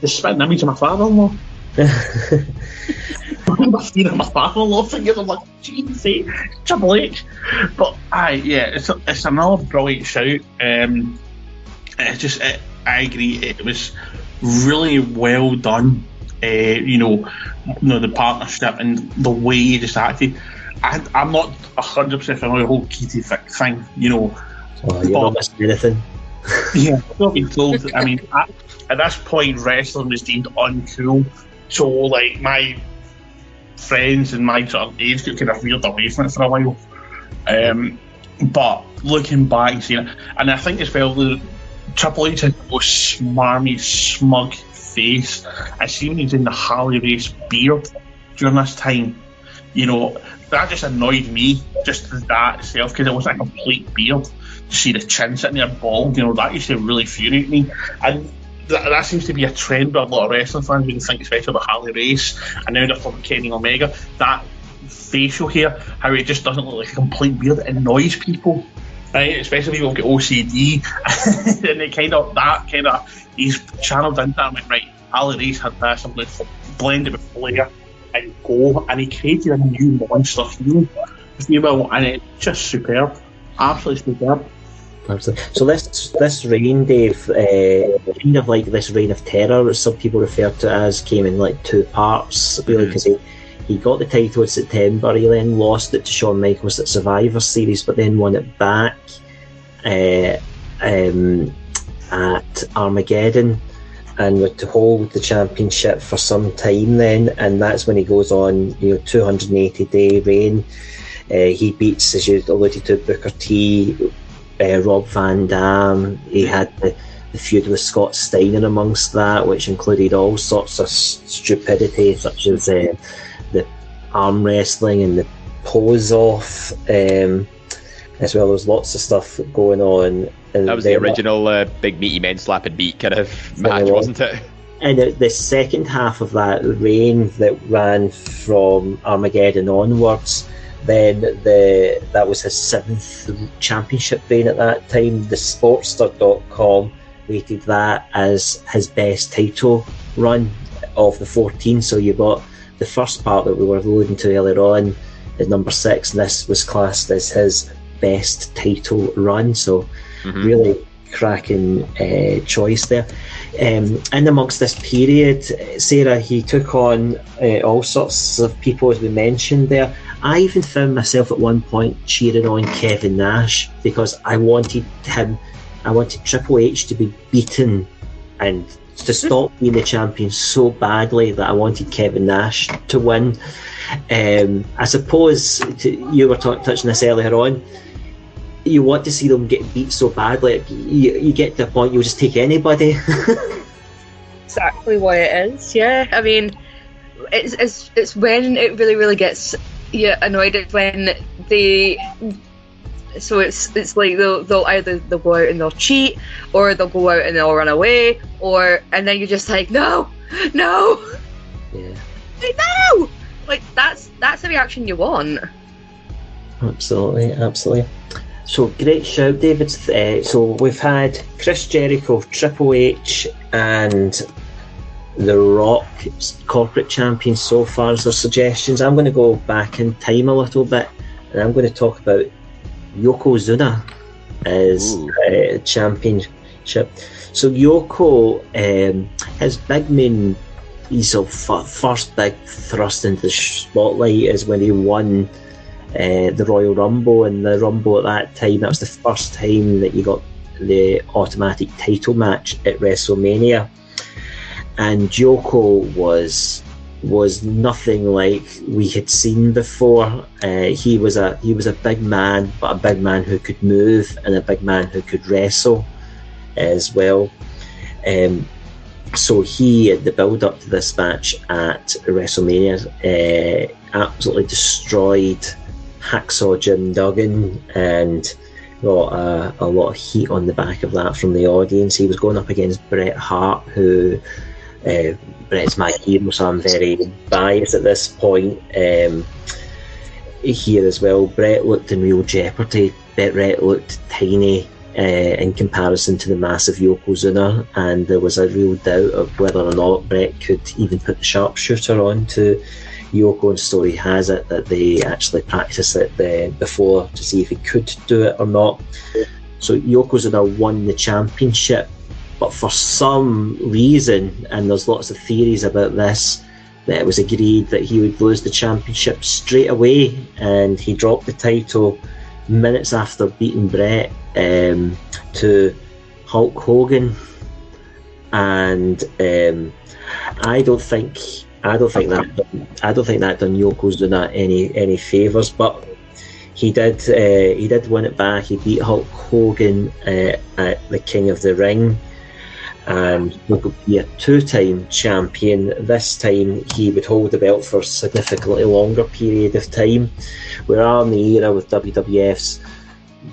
the spitting image of my father-in-law. I remember seeing my father-in-law fingers. I'm like, Jesus, Triple H. But aye, yeah, it's a, it's another brilliant shout. Um, it's just, it, I agree, it was really well done. Uh, you know, you know the partnership and the way he just acted. I, I'm not hundred percent familiar with the whole Katie thing. You know, oh, you're not missing anything. yeah, I've not been told. I mean, at, at this point, wrestling was deemed uncool. So, like, my friends and my sort of age group kind of veered away from it for a while. Um, but looking back and seeing it, and I think as well, the Triple H had the most smarmy, smug face. I see he's in the Harley Race beard during this time. You know, that just annoyed me, just that itself, because it was like a complete beard. To see the chin sitting there bald, you know, that used to really infuriate me. And that, that, seems to be a trend with a lot of wrestling fans when you think especially about Harley Race and now they're talking Kenny Omega. That facial hair how it just doesn't look like a complete beard it annoys people. Right? Especially people get OCD and it kind of that kind of he's channeled into that and went right Harley Race had this I'm going to blend it with Flair and go and he created a new monster heel. If you will and it's just superb. Absolutely superb Absolutely. So this this reign, Dave, uh, kind of like this reign of terror, some people refer to as, came in like two parts, really, because mm. he, he got the title in September. He then lost it to Shawn Michaels at Survivor Series, but then won it back uh, um, at Armageddon, and would to hold the championship for some time. Then, and that's when he goes on, you know, 280 day reign. Uh, he beats, as you alluded to, Booker T uh, Rob Van Dam. He had the, the feud with Scott Steiner amongst that, which included all sorts of stupidity, such as uh, the arm wrestling and the pose off, um, as well as lots of stuff going on. And that was the original uh, big meaty men slapping and beat kind of match, wasn't it? And the second half of that reign that ran from Armageddon onwards then the that was his seventh championship reign at that time. The Sportster.com rated that as his best title run of the 14. So you got the first part that we were alluding to earlier on is number six, and this was classed as his best title run. So mm-hmm. really cracking uh, choice there. Um, in amongst this period, Sarah, he took on uh, all sorts of people, as we mentioned there. I even found myself at one point cheering on Kevin Nash because I wanted him, I wanted Triple H to be beaten and to stop being the champion so badly that I wanted Kevin Nash to win. Um, I suppose to, you were t- touching this earlier on. You want to see them get beat so badly, you, you get to a point you'll just take anybody. exactly what it is. Yeah, I mean, it's it's it's when it really really gets yeah annoyed at when they so it's it's like they'll they'll either they'll go out and they'll cheat or they'll go out and they'll run away or and then you're just like no no. Yeah. Like, no! Like that's that's the reaction you want. Absolutely absolutely. So great shout david. Uh, so we've had chris jericho triple h and The Rock corporate champion so far as their suggestions. I'm going to go back in time a little bit and I'm going to talk about Yokozuna as uh, championship. So Yoko, um, his big main, his first big thrust into the spotlight is when he won uh, the Royal Rumble, and the Rumble at that time that was the first time that you got the automatic title match at WrestleMania, and Yoko was was nothing like we had seen before. Uh, he was a he was a big man, but a big man who could move and a big man who could wrestle as well. Um, so he, the build up to this match at WrestleMania, uh, absolutely destroyed Hacksaw Jim Duggan and got a, a lot of heat on the back of that from the audience. He was going up against Bret Hart, who uh, Bret's my hero, so I'm very biased at this point. Um, here as well, Bret looked in real jeopardy. Bret looked tiny uh, in comparison to the massive Yokozuna, and there was a real doubt of whether or not Bret could even put the sharpshooter on to Yoko. And story has it that they actually practiced it uh, before to see if he could do it or not. So Yokozuna won the championship but for some reason, and there's lots of theories about this, that it was agreed that he would lose the championship straight away, and he dropped the title minutes after beating Bret um, to Hulk Hogan. And um, I don't think I don't think that I don't think that done Yokozuna any any favors, but he did uh, he did win it back. He beat Hulk Hogan uh, at the King of the Ring and would be a two-time champion. This time he would hold the belt for a significantly longer period of time. We're in the era with WWF's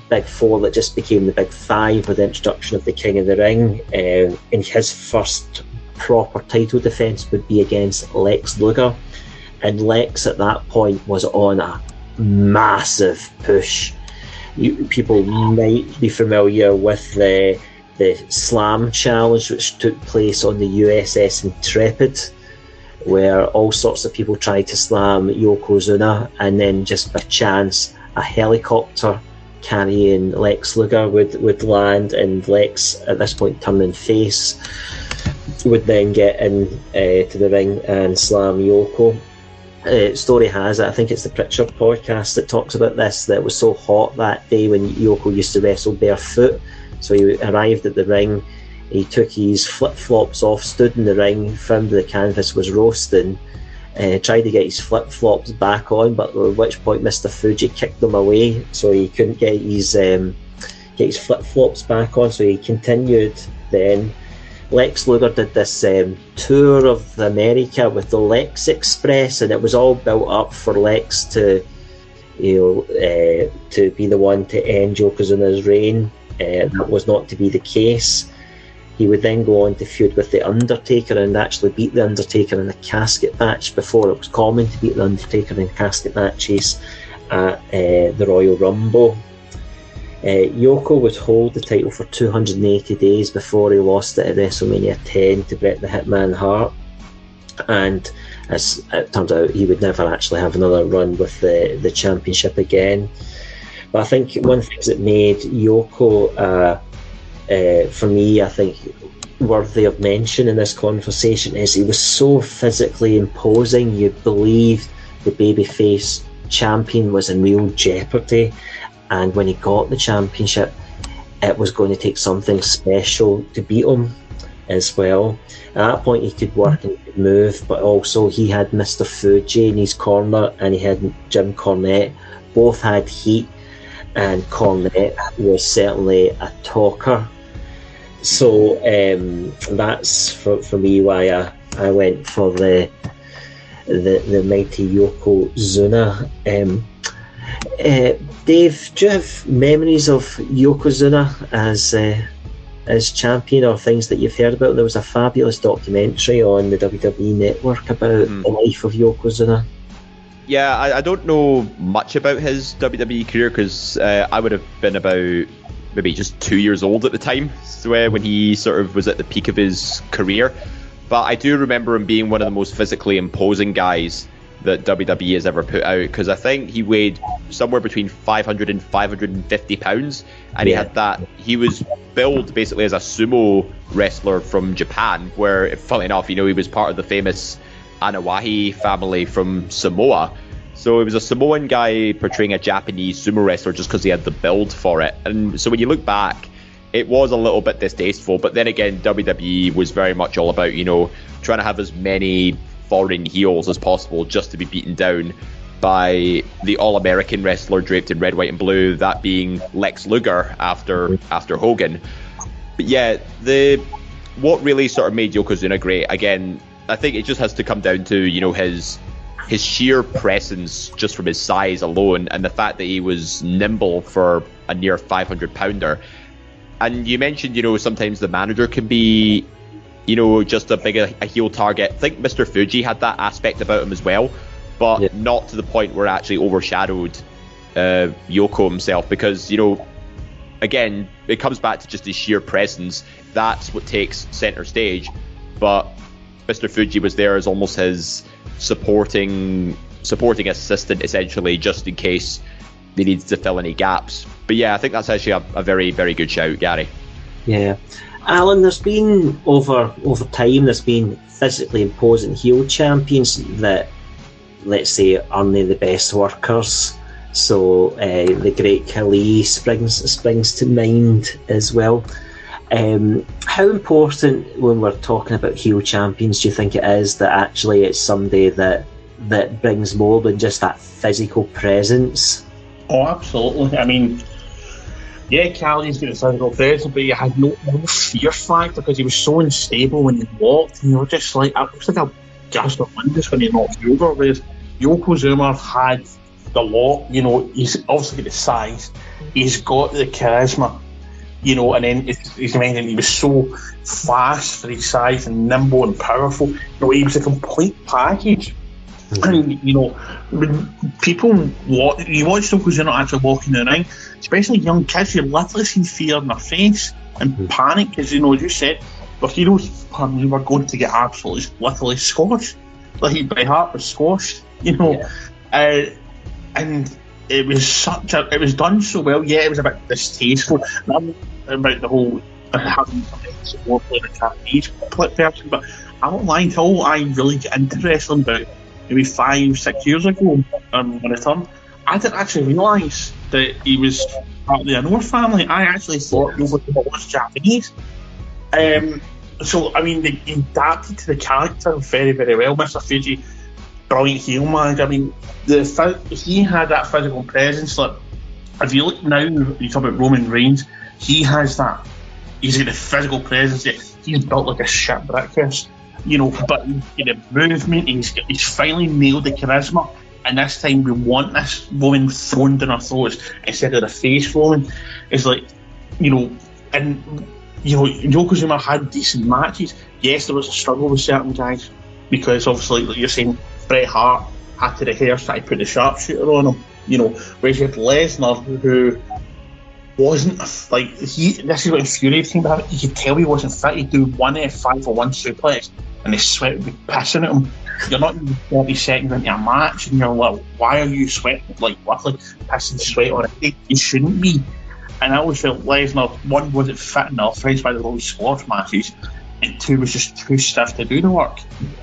Big Four that just became the Big Five with the introduction of the King of the Ring. Uh, and his first proper title defence would be against Lex Luger. And Lex at that point was on a massive push. You, people might be familiar with the the Slam Challenge, which took place on the USS Intrepid, where all sorts of people tried to slam Yokozuna, and then just by chance, a helicopter carrying Lex Luger would, would land, and Lex, at this point turning face, would then get in uh, to the ring and slam Yoko. Uh, story has it, I think it's the Prichard podcast that talks about this, that was so hot that day when Yoko used to wrestle barefoot so he arrived at the ring, he took his flip flops off, stood in the ring, found the canvas was roasting, uh, tried to get his flip flops back on, but at which point Mr. Fuji kicked them away, so he couldn't get his um, get his flip flops back on. So he continued. Then Lex Luger did this um, tour of America with the Lex Express, and it was all built up for Lex to, you know, uh, to be the one to end Joker's in his reign. Uh, that was not to be the case. He would then go on to feud with The Undertaker and actually beat The Undertaker in a casket match before it was common to beat The Undertaker in casket matches at uh, the Royal Rumble. Uh, Yoko would hold the title for 280 days before he lost it at WrestleMania 10 to Bret the Hitman Hart. And as it turned out, he would never actually have another run with the, the championship again. But I think one thing that made Yoko, uh, uh, for me, I think worthy of mention in this conversation is he was so physically imposing. You believed the babyface champion was in real jeopardy, and when he got the championship, it was going to take something special to beat him as well. At that point, he could work and could move, but also he had Mr. Fuji in his corner and he had Jim Cornette. Both had heat and Cornette was certainly a talker. So um, that's for, for me why I, I went for the the, the mighty Yokozuna. Um, uh, Dave, do you have memories of Yokozuna as uh, as champion or things that you've heard about? There was a fabulous documentary on the WWE network about mm. the life of Yokozuna yeah, I, I, don't know much about his WWE career because uh, I would have been about maybe just two years old at the time, so, uh, when he sort of was at the peak of his career. but I do remember him being one of the most physically imposing guys that WWE has ever put out because I think he weighed somewhere between 500 and 550 pounds, and he had that. He was billed basically as a sumo wrestler from Japan, where, funnily enough, you know, he was part of the famous Anoa'i family from Samoa. So it was a Samoan guy portraying a Japanese sumo wrestler just because he had the build for it. And so when you look back, it was a little bit distasteful. But then again, WWE was very much all about, you know, trying to have as many foreign heels as possible just to be beaten down by the all American wrestler draped in red, white, and blue, that being Lex Luger after after Hogan. But yeah, the what really sort of made Yokozuna great, again, I think it just has to come down to, you know, his his sheer presence just from his size alone and the fact that he was nimble for a near 500 pounder. And you mentioned, you know, sometimes the manager can be, you know, just a big a, a heel target. I think Mr. Fuji had that aspect about him as well, but Yeah. not to the point where it actually overshadowed uh, Yoko himself because, you know, again, it comes back to just his sheer presence. That's what takes center stage. But Mr. Fuji was there as almost his supporting supporting assistant, essentially, just in case they needed to fill any gaps. But yeah, I think that's actually a, a very, very good shout, Gary. Yeah. Alan, there's been over over time there's been physically imposing heel champions that let's say aren't they the best workers. So uh, the great Khali springs springs to mind as well. Um, how important when we're talking about heel champions do you think it is that actually it's somebody that that brings more than just that physical presence? Oh, absolutely. I mean, yeah, Khali's got a physical presence, but he had no, no fear factor because he was so unstable when he walked. And you were just like, I was like a gas of windows when he knocked you over. Whereas Yokozuna had the lot, you know, he's obviously got the size, he's got the charisma, you know, and then he's mentioned he was so fast for his size and nimble and powerful. You know, he was a complete package. And you know, when people watch, you watch them because you're not actually walking the ring, especially young kids, you literally see fear in their face and panic because you know, as you said, the heroes me, were going to get absolutely, literally squashed. Like Bret Hart was squashed, you know, uh, and it was such a, it was done so well. Yeah, it was a bit distasteful not about the whole uh, having support playing the Japanese person, but I won't lie until I really get into wrestling about maybe five, six years ago um, when I turned, I didn't actually realise that he was part of the Anor family. I actually thought he was, was Japanese. Um, so, I mean, they he adapted to the character very, very well. Mr. Fuji, brilliant heel man. I mean, the he had that physical presence. Like, if you look now, you talk about Roman Reigns, he has that. He's got the physical presence. He's built like a shit breakfast you know, but he's got the movement, he's, got, he's finally nailed the charisma, and this time we want this woman thrown down our throats instead of the face rolling. It's like, you know, and, you know, Yokozuna had decent matches. Yes, there was a struggle with certain guys, because obviously, like you're saying, Bret Hart had to rehearse that he put the sharpshooter on him, you know, whereas you had Lesnar, who wasn't like he. This is what infuriated me about. You could tell he wasn't fit. He'd do one F5 or one suplex, and the sweat would be pissing at him. You're not even 30 seconds into a match, and you're like, why are you sweating? Like, literally pissing sweat on it. You shouldn't be. And I always felt Lesnar, one, wasn't fit enough, hence why the whole squash matches, and two, was just too stiff to do the work.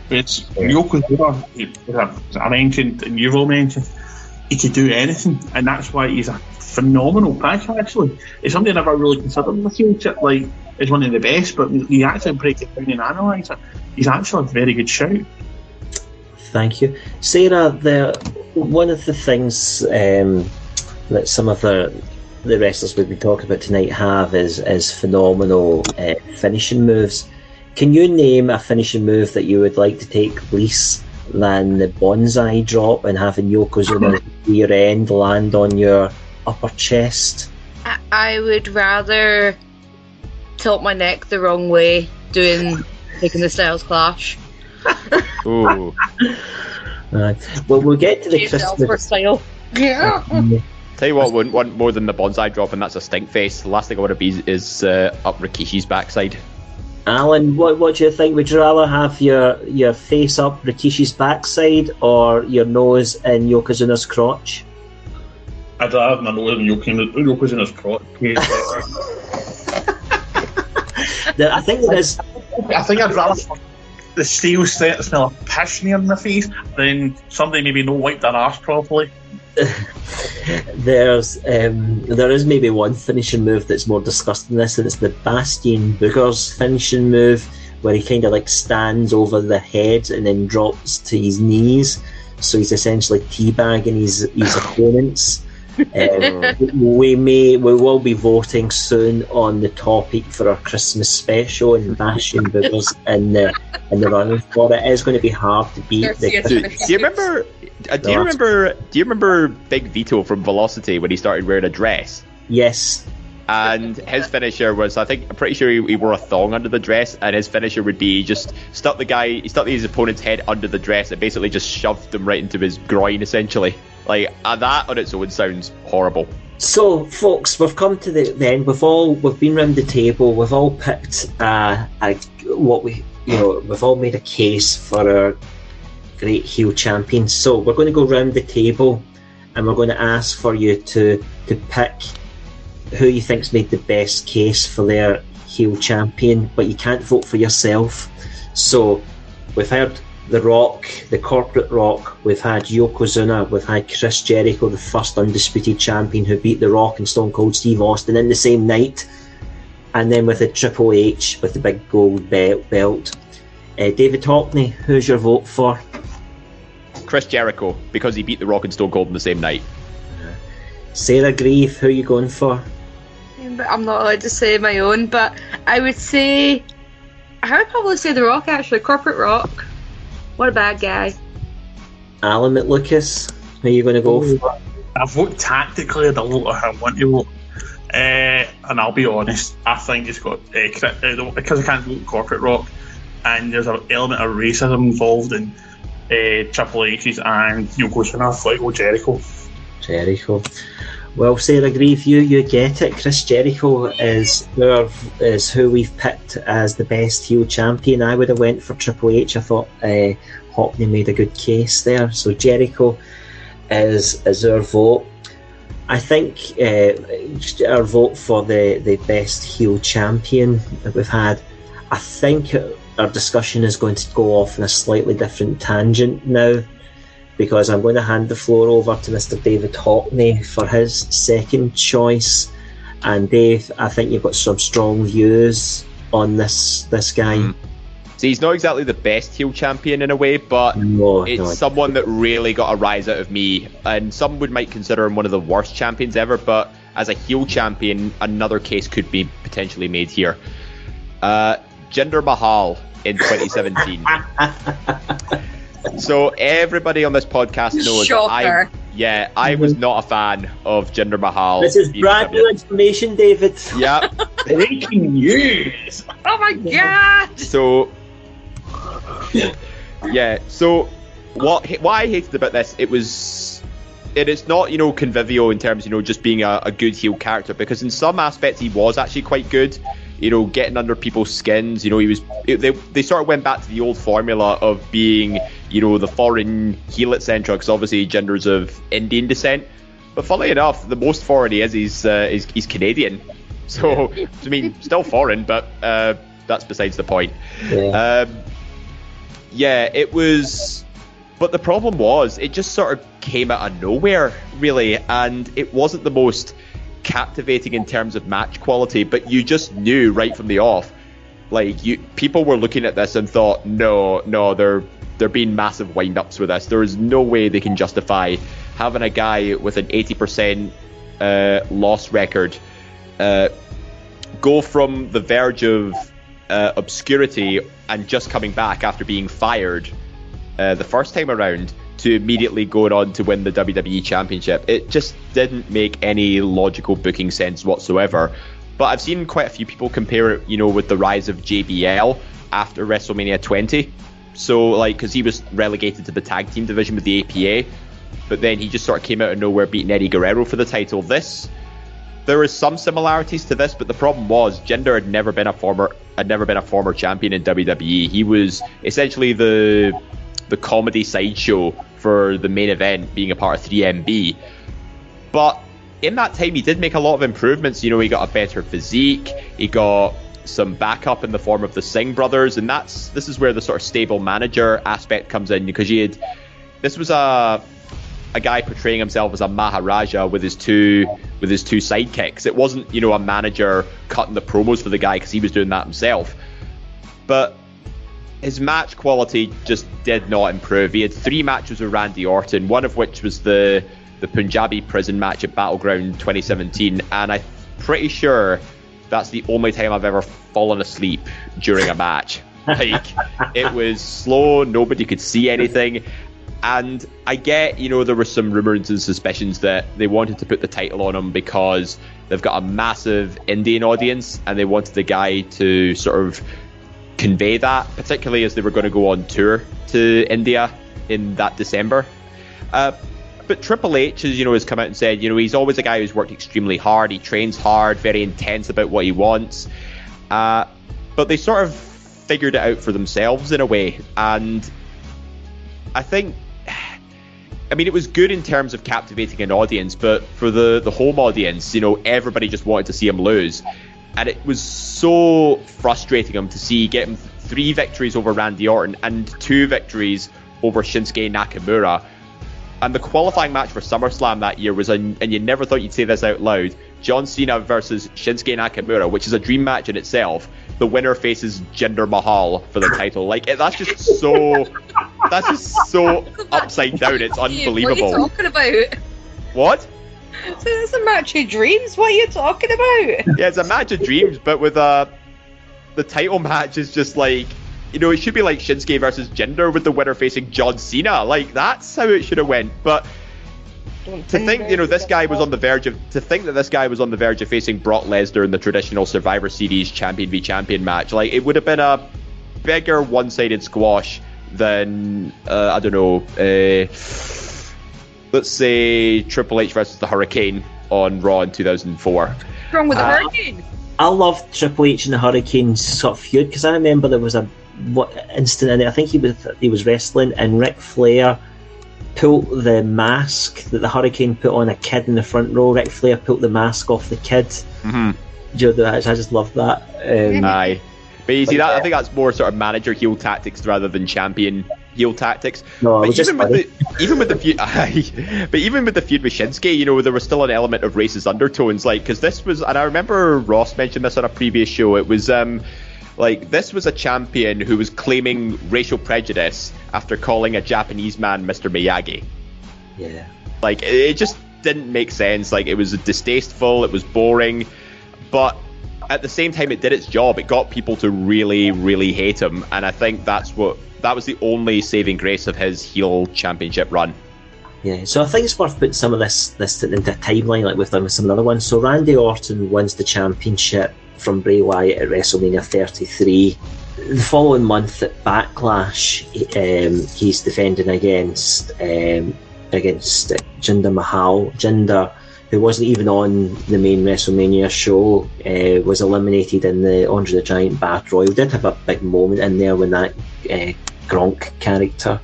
But it's Yokozuna, I mentioned, and you've all mentioned, he could do anything, and that's why he's a phenomenal pick, actually. It's something I never really considered with heel chip, like, as one of the best, but you actually break it down and analyse it. He's actually a very good shout. Thank you, Sarah. The one of the things um, that some of the the wrestlers we've been talking about tonight have is is phenomenal uh, finishing moves. Can you name a finishing move that you would like to take least than the Banzai Drop and having Yokozuna rear end land on your upper chest? I, I would rather tilt my neck the wrong way doing taking the Styles Clash. Ooh. Uh, well, we'll get to the Use Styles Christmas. for style. Yeah. Tell you what, wouldn't want more than the Banzai Drop, and that's a stink face. The last thing I want to be is uh, up Rikishi's backside. Alan, what what do you think? Would you rather have your your face up Rikishi's backside or your nose in Yokozuna's crotch? I'd rather have my nose in Yoko- Yokozuna's crotch. I think there is. I think I'd rather the steel set smell of piss near my face than somebody maybe not wipe their arse properly. There's um, there is maybe one finishing move that's more discussed than this, and it's the Bastion Booger's finishing move, where he kind of like stands over the head and then drops to his knees. So he's essentially teabagging his his opponents. Um, we may we will be voting soon on the topic for our Christmas special and Bastion Booger's in the in the running for it. It is going to be hard to beat the Dude, do you remember? Uh, do you No. remember? Do you remember Big Vito from Velocity when he started wearing a dress? Yes. And his finisher was, I think, I'm pretty sure he, he wore a thong under the dress, and his finisher would be just stuck the guy, he stuck his opponent's head under the dress, and basically just shoved him right into his groin, essentially. Like uh, that on its own sounds horrible. So, folks, we've come to the, the end. We've all we've been round the table. We've all picked uh, a, what we you know. We've all made a case for our great heel champion. So we're going to go round the table, and we're going to ask for you to to pick who you think's made the best case for their heel champion. But you can't vote for yourself. So we've heard the Rock, the corporate Rock. We've had Yokozuna. We've had Chris Jericho, the first undisputed champion who beat the Rock and Stone Cold Steve Austin in the same night. And then with the Triple H with the big gold belt. belt. Uh, David Hockney, who's your vote for? Chris Jericho, because he beat The Rock and Stone Cold in the same night. Sarah Grieve, who are you going for? But I'm not allowed to say my own, but I would say I would probably say The Rock actually, Corporate Rock. What a bad guy. Alan McLucas, who are you going to go for? I've vote tactically, at I vote how I want to vote. Uh, and I'll be honest, I think it's got uh, uh, because I can't vote corporate rock, and there's an element of racism involved in uh, Triple H's and Yokozuna. I've got to go Jericho. Jericho. Well, Sarah Grieve, you you get it. Chris Jericho is is who we've picked as the best heel champion. I would have went for Triple H. I thought uh, Hockney made a good case there. So Jericho is is our vote. I think uh, our vote for the, the best heel champion that we've had. I think our discussion is going to go off in a slightly different tangent now because I'm going to hand the floor over to Mr. David Hockney for his second choice. And Dave, I think you've got some strong views on this this guy. So he's not exactly the best heel champion in a way, but No, it's no. someone that really got a rise out of me. And some would might consider him one of the worst champions ever, but as a heel champion, another case could be potentially made here. Uh, Jinder Mahal in 2017. so everybody on this podcast knows that I, yeah, I was mm-hmm. not a fan of Jinder Mahal. This is brand new information, David. Yeah. Breaking news! Oh my god! So, yeah. So, what why I hated about this, it was, it is not you know convivial in terms you know just being a, a good heel character because in some aspects he was actually quite good. You know, getting under people's skins. You know, he was. It, they they sort of went back to the old formula of being you know the foreign heel at Central because obviously Jinder's of Indian descent. But funnily enough, the most foreign he is, he's uh, he's, he's Canadian. So I mean, still foreign, but uh, that's besides the point. Yeah. Um, yeah, it was. But the problem was, it just sort of came out of nowhere, really, and it wasn't the most captivating in terms of match quality. But you just knew right from the off, like you, people were looking at this and thought, no, no, they're they're being massive wind-ups with this. There is no way they can justify having a guy with an 80% uh, loss record uh, go from the verge of uh, obscurity and just coming back after being fired uh, the first time around to immediately going on to win the WWE Championship. It just didn't make any logical booking sense whatsoever. But I've seen quite a few people compare it, you know, with the rise of JBL after WrestleMania 20. So, like, because he was relegated to the tag team division with the APA, but then he just sort of came out of nowhere beating Eddie Guerrero for the title. This there is some similarities to this, but the problem was Jinder had never been a former had never been a former champion in WWE. He was essentially the the comedy sideshow for the main event, being a part of 3MB. But in that time, he did make a lot of improvements. You know, he got a better physique. He got some backup in the form of the Singh brothers, and that's this is where the sort of stable manager aspect comes in because he had this was a a guy portraying himself as a Maharaja with his two with his two sidekicks. It wasn't you know a manager cutting the promos for the guy because he was doing that himself, but his match quality just did not improve. He had three matches with Randy Orton, one of which was the the Punjabi prison match at Battleground 2017, and I'm pretty sure that's the only time I've ever fallen asleep during a match. Like it was slow, nobody could see anything. And I get, you know, there were some rumors and suspicions that they wanted to put the title on him because they've got a massive Indian audience and they wanted the guy to sort of convey that, particularly as they were going to go on tour to India in that December. Uh, but Triple H, has, you know, has come out and said, you know, he's always a guy who's worked extremely hard. He trains hard, very intense about what he wants. Uh, but they sort of figured it out for themselves in a way, and I think. I mean, it was good in terms of captivating an audience, but for the, the home audience, you know, everybody just wanted to see him lose. And it was so frustrating him to see get him three victories over Randy Orton and two victories over Shinsuke Nakamura and the qualifying match for SummerSlam that year was, a, and you never thought you'd say this out loud, John Cena versus Shinsuke Nakamura, which is a dream match in itself. The winner faces Jinder Mahal for the title. Like that's just so, that's just so upside down. It's unbelievable. What are you talking about? What? So it's a match of dreams. What are you talking about? Yeah, it's a match of dreams, but with uh, the title match is just like you know, it should be like Shinsuke versus Jinder with the winner facing John Cena. Like that's how it should have went. But to think, you know, this guy was on the verge of to think that this guy was on the verge of facing Brock Lesnar in the traditional Survivor Series champion v champion match, like it would have been a bigger one-sided squash than uh, I don't know, uh, let's say Triple H versus the Hurricane on Raw in 2004. What's wrong with the Uh, Hurricane? I love Triple H and the Hurricanes sort of feud because I remember there was a what instant in it. I think he was he was wrestling and Ric Flair pulled the mask that the Hurricane put on a kid in the front row. Ric Flair pulled the mask off the kid. Mm-hmm. Do you know? I just love that. Um, Aye. But you see But that I think that's more sort of manager heel tactics rather than champion heel tactics. No, but was just even with the even with the feud, aye, but even with the feud with Shinsuke, you know, there was still an element of racist undertones, like because this was, and I remember Ross mentioned this on a previous show. It was um, like this was a champion who was claiming racial prejudice after calling a Japanese man Mr. Miyagi. yeah. Like it it just didn't make sense. Like it was distasteful. It was boring, but at the same time, it did its job. It got people to really, really hate him, and I think that's what that was the only saving grace of his heel championship run. Yeah, so I think it's worth putting some of this this into a timeline like we've done with some of the other ones. So Randy Orton wins the championship from Bray Wyatt at WrestleMania 33. The following month at Backlash, um, he's defending against um, against Jinder Mahal. Jinder, who wasn't even on the main WrestleMania show, uh, was eliminated in the Andre the Giant Battle Royal. Did have a big moment in there when that uh, Gronk character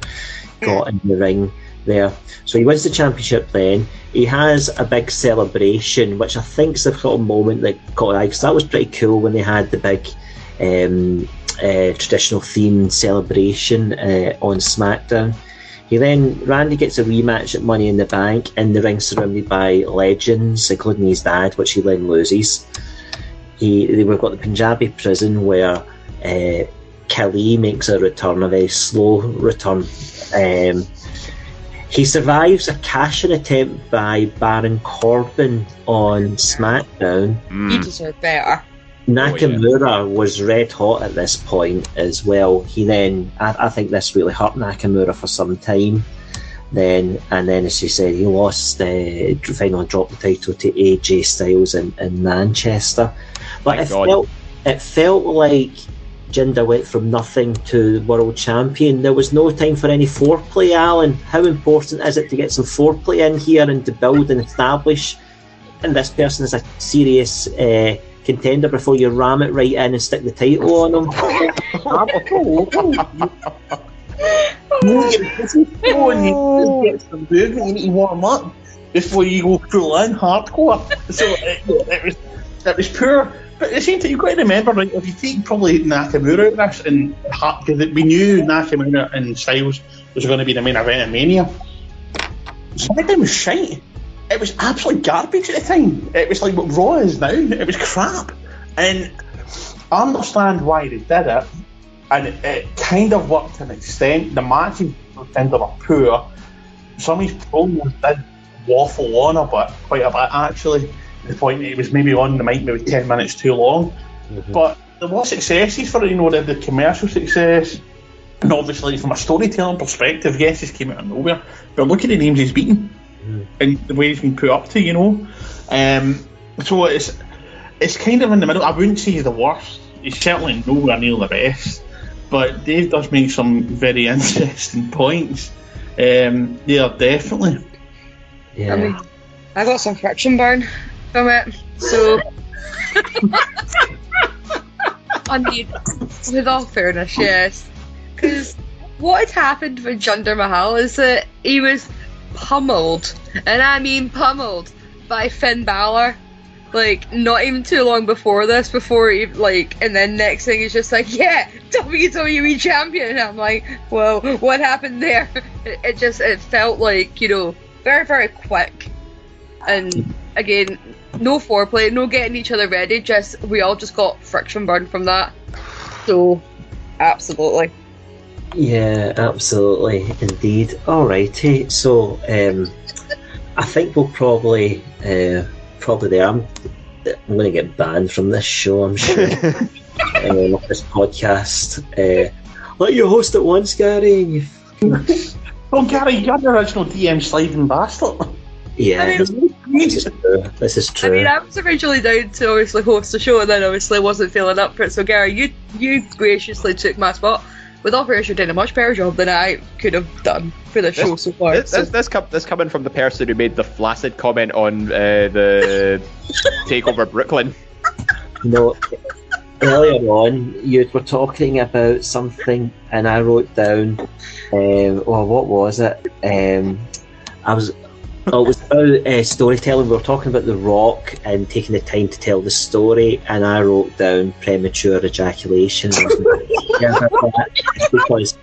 got in the ring there. So he wins the championship then. He has a big celebration, which I think is the sort of moment that caught eye, because that was pretty cool when they had the big um, uh, traditional themed celebration uh, on SmackDown. He then, Randy gets a rematch at Money in the Bank in the ring surrounded by legends, including his dad, which he then loses. He, we've got the Punjabi prison where uh, Khali makes a return, a very slow return. Um, he survives a cash-in attempt by Baron Corbin on SmackDown. You deserve better. Nakamura was red hot at this point as well. He then, I, I think this really hurt Nakamura for some time. Then, and then as you said, he lost, uh, finally dropped the title to AJ Styles in, in Manchester. But Thank it God. felt, it felt like Jinder went from nothing to world champion. There was no time for any foreplay, Alan. How important is it to get some foreplay in here and to build and establish and this person is a serious uh, contender before you ram it right in and stick the title on them. You get this is going, you get some movement, you need to warm up before you go full in hardcore. So it, it was it was poor. But at the same time, you've got to remember, right, if you take probably Nakamura out of this, and because we knew Nakamura and Styles was going to be the main event of Mania, SmackDown was shite. It was absolute garbage at the time. It was like what Raw is now. It was crap. And I understand why they did it, and it, it kind of worked to an extent. The matches kind of were poor. Some of these promos did waffle on a bit, quite a bit actually. The point that it was maybe on the mic maybe 10 minutes too long. Mm-hmm. But there were successes for it, you know, the, the commercial success. And obviously, from a storytelling perspective, yes, he's came out of nowhere. But look at the names he's beaten and the way he's been put up to, you know. Um, so it's it's kind of in the middle. I wouldn't say he's the worst. He's certainly nowhere near the best. But Dave does make some very interesting points. Um, yeah, definitely. Yeah. I mean, I got some friction burn from it, so. I mean, with all fairness, yes. Because what had happened with Jinder Mahal is that he was pummeled, and I mean pummeled, by Finn Balor. Like, not even too long before this, before he, like, and then next thing he's just like, yeah, WWE Champion. And I'm like, well, what happened there? It, it just, it felt like, you know, very, very quick. And again, no foreplay, no getting each other ready, just, we all just got friction burn from that. So, absolutely. Yeah, absolutely, indeed. Alrighty, so um, I think we'll probably, uh, probably there. I'm, I'm going to get banned from this show, I'm sure. um, of this podcast. Uh, let you host it once, Gary. and You fucking, Oh, Gary, you're the original DM sliding bastard. yeah, I mean- this is true. This is I mean, I was originally down to obviously host the show, and then obviously wasn't feeling up for it. So, Gary, you you graciously took my spot. With all fairness, you're doing a much better job than I could have done for the show so far. This, so- this, this, com- this coming from the person who made the flaccid comment on uh, the takeover Brooklyn. You know, earlier on, you were talking about something, and I wrote down, um, well, what was it? Um, I was, oh, it was about uh, storytelling. We were talking about The Rock and taking the time to tell the story, and I wrote down premature ejaculation. Yeah, about that. because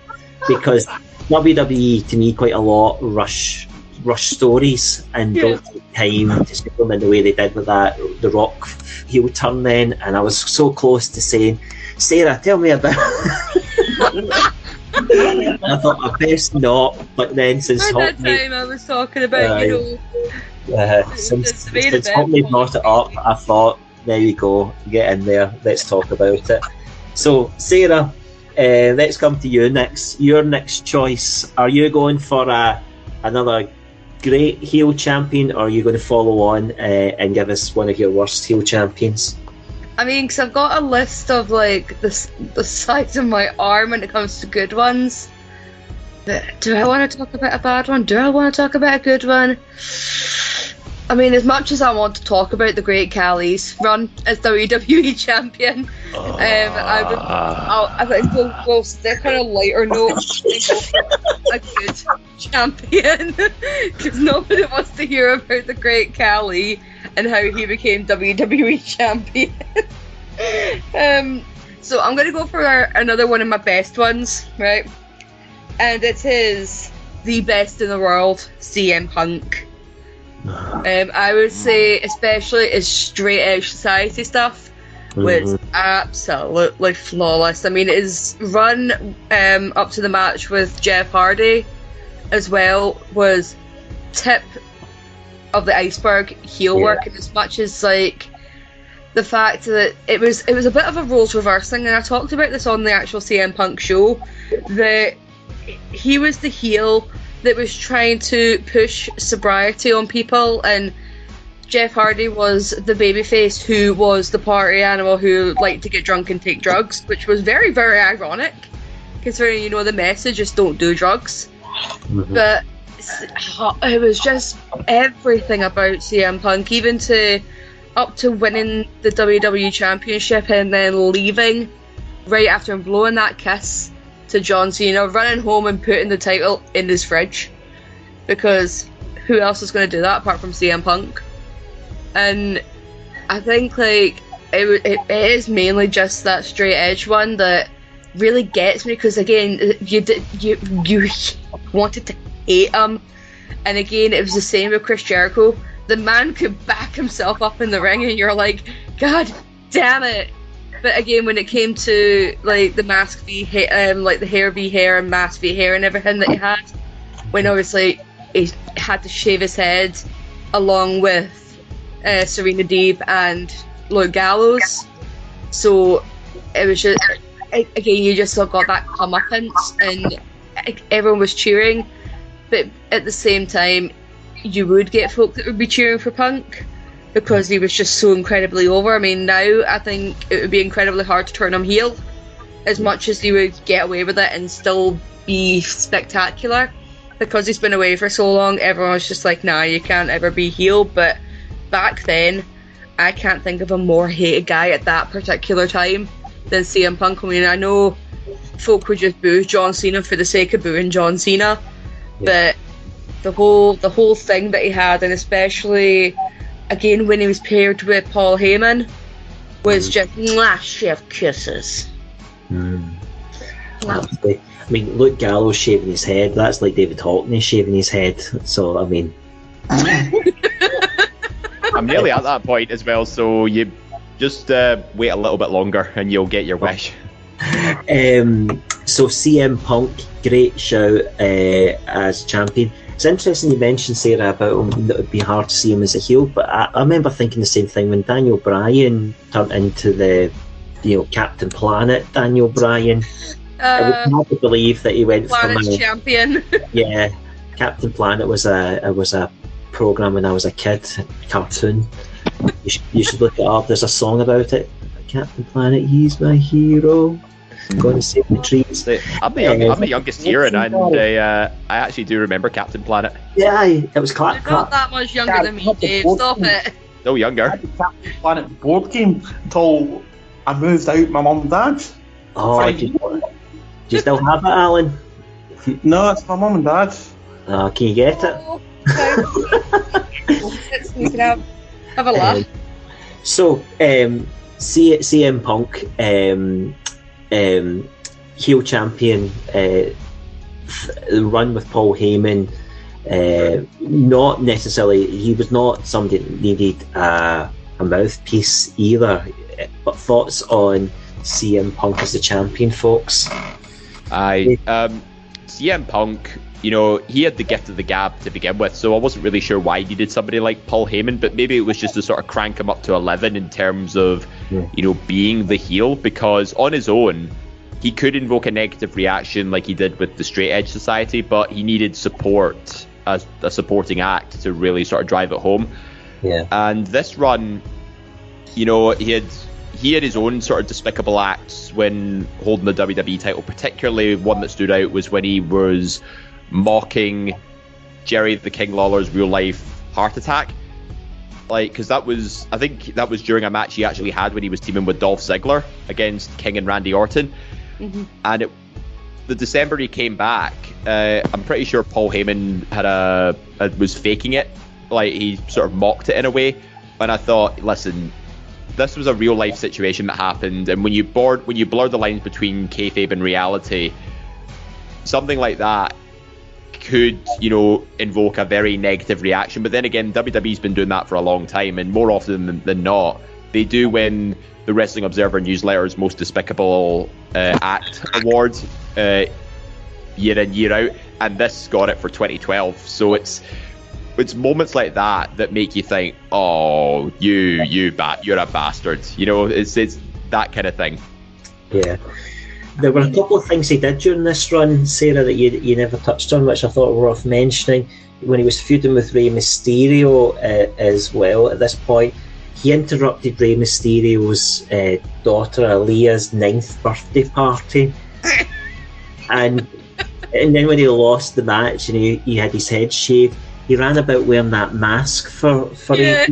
because WWE to me quite a lot rush rush stories and Yeah. don't take time to stick them in the way they did with that The Rock heel turn then, and I was so close to saying, Sarah, tell me about. I thought I best not, but then since At that Hockney, time, I was talking about, you know, uh, since, since Hockney brought it up, I thought, there you go, get in there, let's talk about it. So, Sarah, uh, let's come to you next. Your next choice. Are you going for a, another great heel champion, or are you going to follow on uh, and give us one of your worst heel champions? I mean, because I've got a list of like the the size of my arm when it comes to good ones. But do I want to talk about a bad one? Do I want to talk about a good one? I mean, as much as I want to talk about the Great Khali's run as WWE champion, um, I would, I'll, I think we'll, we'll stick on a lighter note and go for a good champion because nobody wants to hear about the Great Khali and how he became WWE champion. um, so I'm gonna go for our, another one of my best ones, right? And it is the best in the world, CM Punk. Um, I would say, especially his straight edge society stuff, was absolutely flawless. I mean, his run um, up to the match with Jeff Hardy as well was tip of the iceberg heel Yeah. work, and as much as like the fact that it was it was a bit of a roles reversing, and I talked about this on the actual CM Punk show that he was the heel that was trying to push sobriety on people and Jeff Hardy was the babyface who was the party animal who liked to get drunk and take drugs, which was very, very ironic, considering you know the message is don't do drugs. Mm-hmm. But Oh, it was just everything about CM Punk, even to up to winning the WWE Championship and then leaving right after and blowing that kiss to John Cena, running home and putting the title in his fridge because who else is going to do that apart from CM Punk? And I think like it, it, it is mainly just that straight edge one that really gets me because again you you you wanted to hate him, and again it was the same with Chris Jericho. The man could back himself up in the ring, and you're like, God damn it! But again, when it came to like the mask hair, um, like the hair v hair and mask v hair and everything that he had, when obviously he had to shave his head along with uh, Serena Deeb and Lloyd Gallows, so it was just again you just got that comeuppance and everyone was cheering, but at the same time you would get folk that would be cheering for Punk because he was just so incredibly over. I mean, now I think it would be incredibly hard to turn him heel, as much as he would get away with it and still be spectacular. Because he's been away for so long, everyone was just like, nah, you can't ever be heel. But back then, I can't think of a more hated guy at that particular time than CM Punk. I mean, I know folk would just boo John Cena for the sake of booing John Cena. But the whole the whole thing that he had, and especially again when he was paired with Paul Heyman, was mm. just mwah, chef kisses. Mm. I mean, look, Gallows shaving his head. That's like David Hockney shaving his head. So I mean. I'm nearly at that point as well, so you just uh, wait a little bit longer and you'll get your wish. Um, so CM Punk, great show uh, as champion. It's interesting you mentioned Sarah about him that it would be hard to see him as a heel, but I, I remember thinking the same thing when Daniel Bryan turned into the you know Captain Planet Daniel Bryan. Uh, I would uh, not believe that he went Planet from a, champion. yeah, Captain Planet was a was a program when I was a kid, cartoon. You should, you should look it up. There's a song about it. Captain Planet, he's my hero. Going to save the trees. I'm the, young, I'm the youngest here, and I, uh, I actually do remember Captain Planet. Yeah, it was Clark. You're not that much younger than me, Dave. Stop it. No younger. Captain Planet board game until I moved out my mum and dad. Oh, do you, do you still have it, Alan? No, it's my mum and dad. Oh, can you get it? You can have, have a laugh. Um, so, um, C- CM Punk, um, um, heel champion, uh, run with Paul Heyman. Uh, not necessarily, he was not somebody that needed uh, a mouthpiece either. But thoughts on CM Punk as the champion, folks? I um, CM Punk you know, he had the gift of the gab to begin with, so I wasn't really sure why he needed somebody like Paul Heyman, but maybe it was just to sort of crank him up to 11 in terms of, yeah. you know, being the heel, because on his own, he could invoke a negative reaction like he did with the Straight Edge Society, but he needed support as a supporting act to really sort of drive it home. Yeah. And this run, you know, he had he had his own sort of despicable acts when holding the WWE title. Particularly one that stood out was when he was mocking Jerry the King Lawler's real life heart attack. Like, because that was, I think that was during a match he actually had when he was teaming with Dolph Ziggler against King and Randy Orton. Mm-hmm. And it, the December he came back, uh, I'm pretty sure Paul Heyman had a, a, was faking it, like he sort of mocked it in a way. And I thought, listen, this was a real life situation that happened, and when you board, when you blur the lines between kayfabe and reality, something like that could, you know, invoke a very negative reaction. But then again, WWE's been doing that for a long time, and more often than, than not, they do win the Wrestling Observer newsletter's Most Despicable uh, Act Award uh, year in year out, and this got it for 2012. So it's it's moments like that that make you think, oh, you you bat, you're a bastard. You know, it's it's that kind of thing. Yeah. There were a couple of things he did during this run, Sarah, that you, you never touched on, which I thought were worth mentioning. When he was feuding with Rey Mysterio uh, as well at this point, he interrupted Rey Mysterio's uh, daughter Aaliyah's ninth birthday party. and and then when he lost the match and he, he had his head shaved, he ran about wearing that mask for for Yeah.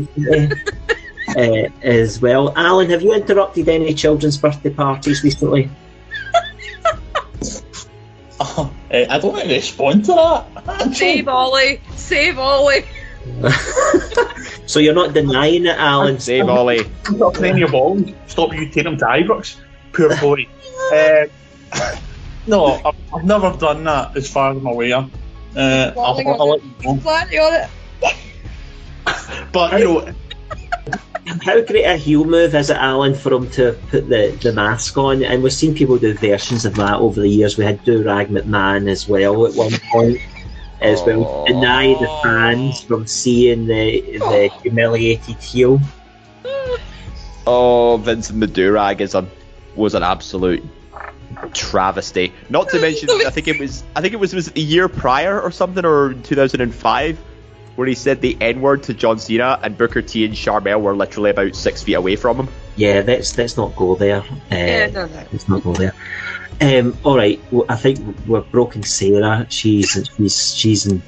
uh, as well. Alan, have you interrupted any children's birthday parties recently? Uh, I don't want to respond to that. Save Ollie! Save Ollie! so you're not denying it, Alan. Save Ollie. Stop playing your ball. Stop you taking him to Ibrox. Poor boy. uh, no, I've, I've never done that as far as I'm aware. Uh, I'll, I'll, I'll let you know. Plenty. But, you know, How great a heel move is it, Alan, for him to put the, the mask on? And we've seen people do versions of that over the years. We had Do Rag McMahon as well at one point, as well. Deny the fans from seeing the, the humiliated heel. Oh, Vincent Madurag is a was an absolute travesty. Not to mention, I think it was I think it was was it the year prior or something, or 2005, where he said the N word to John Cena, and Booker T and Sharmell were literally about six feet away from him. Yeah, let's let's not go there. Uh, Yeah, no, no. Let's not go there. Um, all right, well, I think we're broken Sarah. She's she's she's in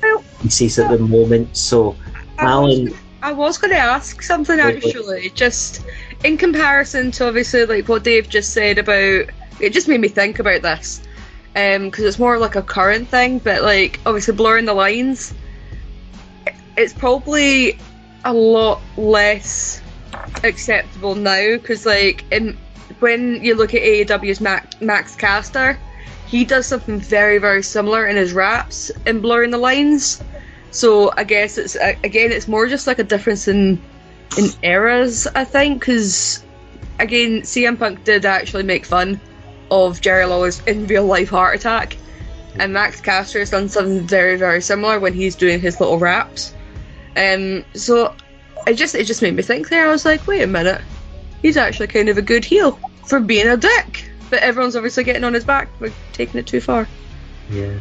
pieces at the moment. So, Alan, I was going to ask something Wait, wait. actually, just in comparison to obviously like what Dave just said about. It just made me think about this because it's more like a current thing, but like obviously blurring the lines, it's probably a lot less acceptable now because like in when you look at AEW's Mac, Max Caster, he does something very very similar in his raps in blurring the lines. So I guess it's again, it's more just like a difference in in eras, I think, because again, CM Punk did actually make fun of Jerry Lawler's in real life heart attack, and Max Caster has done something very very similar when he's doing his little raps. Um, so it just it just made me think there. I was like, wait a minute, he's actually kind of a good heel for being a dick, but everyone's obviously getting on his back We're taking it too far. yeah.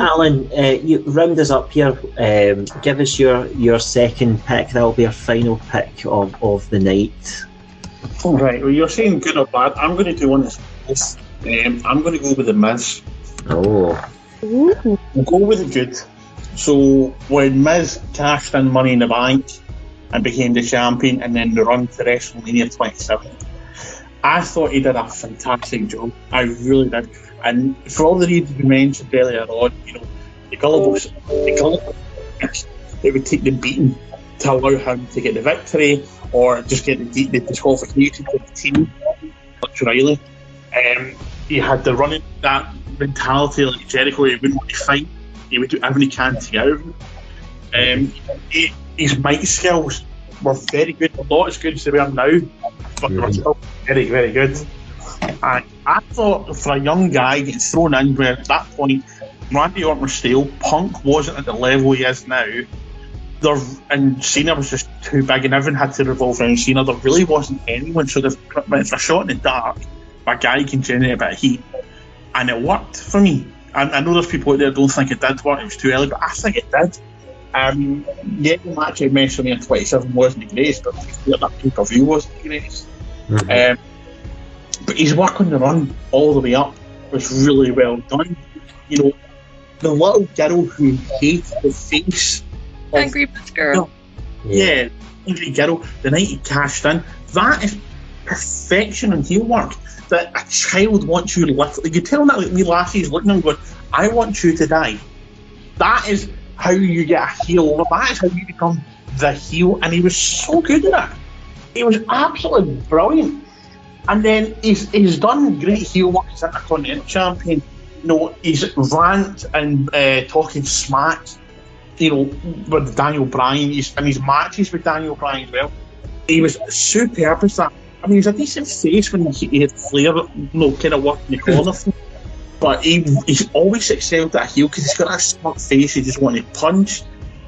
Alan, uh, you round us up here. Um, give us your your second pick. That'll be our final pick of, of the night. Right, well, you're saying good or bad. I'm going to do one that's this. Um, I'm going to go with the Miz. Oh, We'll go with the good. So when Miz cashed in Money in the Bank and became the champion, and then the run to WrestleMania 27, I thought he did a fantastic job. I really did. And for all the reasons we mentioned earlier on, you know, the gullible, the gullible, it would take the beating to allow him to get the victory or just get the, the disqualification for the team, like Riley. Um, he had the running that mentality like Jericho. He wouldn't want to fight. He would do everything he can to get out of it. Um, he, his mic skills were very good. Not as good as they are now, but they were still very, very good. And I thought for a young guy getting thrown in where at that point Randy Orton was stale, Punk wasn't at the level he is now. There and Cena was just too big, and everyone had to revolve around Cena. There really wasn't anyone, so they've went for a shot in the dark. A guy can generate a bit of heat, and it worked for me. I, I know there's people out there don't think it did work; it was too early, but I think it did. Um, yeah, the match at WrestleMania 27 wasn't the greatest, but that pay per view wasn't the greatest. Um, but his work on the run all the way up was really well done. You know, the little girl who hates the face of Angry Bitch Girl. yeah, Angry Girl, the night he cashed in, that is perfection in heel work. That a child wants you literally, you tell that like wee lassie's looking at him going, I want you to die. That is how you get a heel. That is how you become the heel. And he was so good at it. He was absolutely brilliant. And then he's, he's done great heel work as Intercontinental Champion. You know, he's rant and uh, talking smack you know, with Daniel Bryan, he's, and his matches with Daniel Bryan as well. He was superb as that. I mean, he's a decent face when he, he had flair, you know, kind of working the corner. for. But he, he's always excelled at heel because he's got that smart face. He just wanted to punch.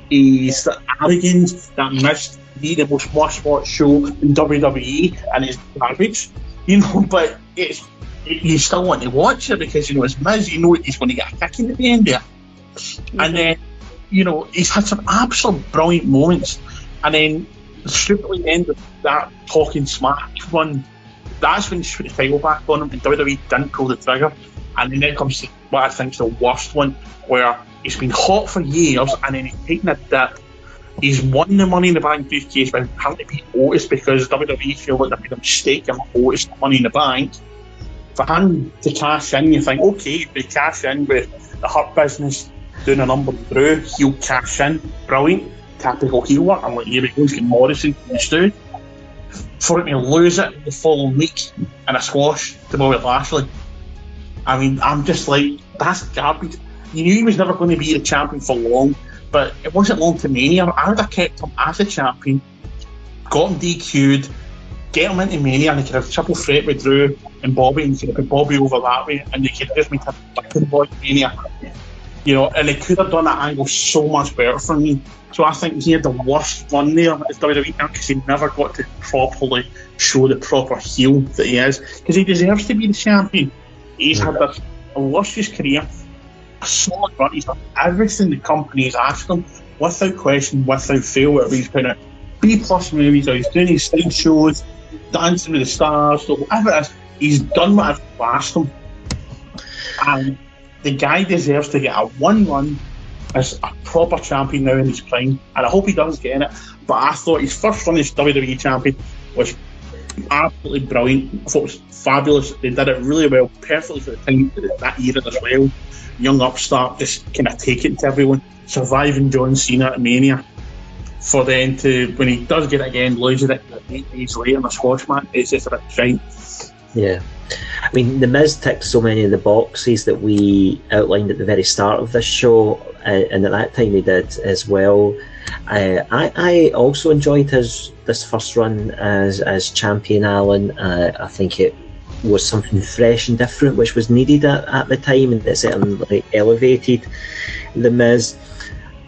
He's the arrogance that missed be the most watched watch show in WWE, and it's garbage, you know. But it's you still want to watch it because you know it's Miz. You know he's going to get a kick in at the end there, and mm-hmm. then you know, he's had some absolute brilliant moments. And then stupidly end of that talking smack one, that's when he put the title back on him and WWE didn't pull the trigger. And then it comes what I think is the worst one, where he's been hot for years and then he's taken a dip. He's won the Money in the Bank briefcase by having to beat Otis because WWE feel like they made a mistake and Otis the Money in the Bank. For him to cash in, you think, okay, they cash in with the Hurt Business doing a number through, he'll cash in, brilliant, typical heel work. I'm like, go, he's getting Morrison the stew. For him to lose it the following week in a squash to Bobby Lashley. I mean, I'm just like, that's garbage. You knew he was never going to be the champion for long, but it wasn't long to Mania. I would have kept him as a champion, got him DQ'd, get him into Mania, and he could have triple threat with Drew and Bobby, and he could have put Bobby over that way, and they could have just made a fucking boy Mania. You know, and they could have done that angle so much better for me. So I think he had the worst run there as WWE because he never got to properly show the proper heel that he is. Because he deserves to be the champion. He's had this illustrious career, a solid run. He's done everything the company has asked him, without question, without fail. Whether he's been at B plus movies or he's doing his stage shows, dancing with the stars, or whatever it is, he's done what I've asked him. And the guy deserves to get a one run as a proper champion now in his prime, and I hope he does get it. But I thought his first run as WWE champion was absolutely brilliant. I thought it was fabulous. They did it really well, perfectly for the time that era as well. Young upstart, just kind of take it to everyone, surviving John Cena at Mania. For then to, when he does get it again, losing it eight days later in a squash match, it's just a bit shite. Yeah. I mean, The Miz ticked so many of the boxes that we outlined at the very start of this show, uh, and at that time he did as well. Uh, I, I also enjoyed his this first run as as champion, Alan. Uh, I think it was something fresh and different, which was needed at, at the time, and it certainly elevated the Miz.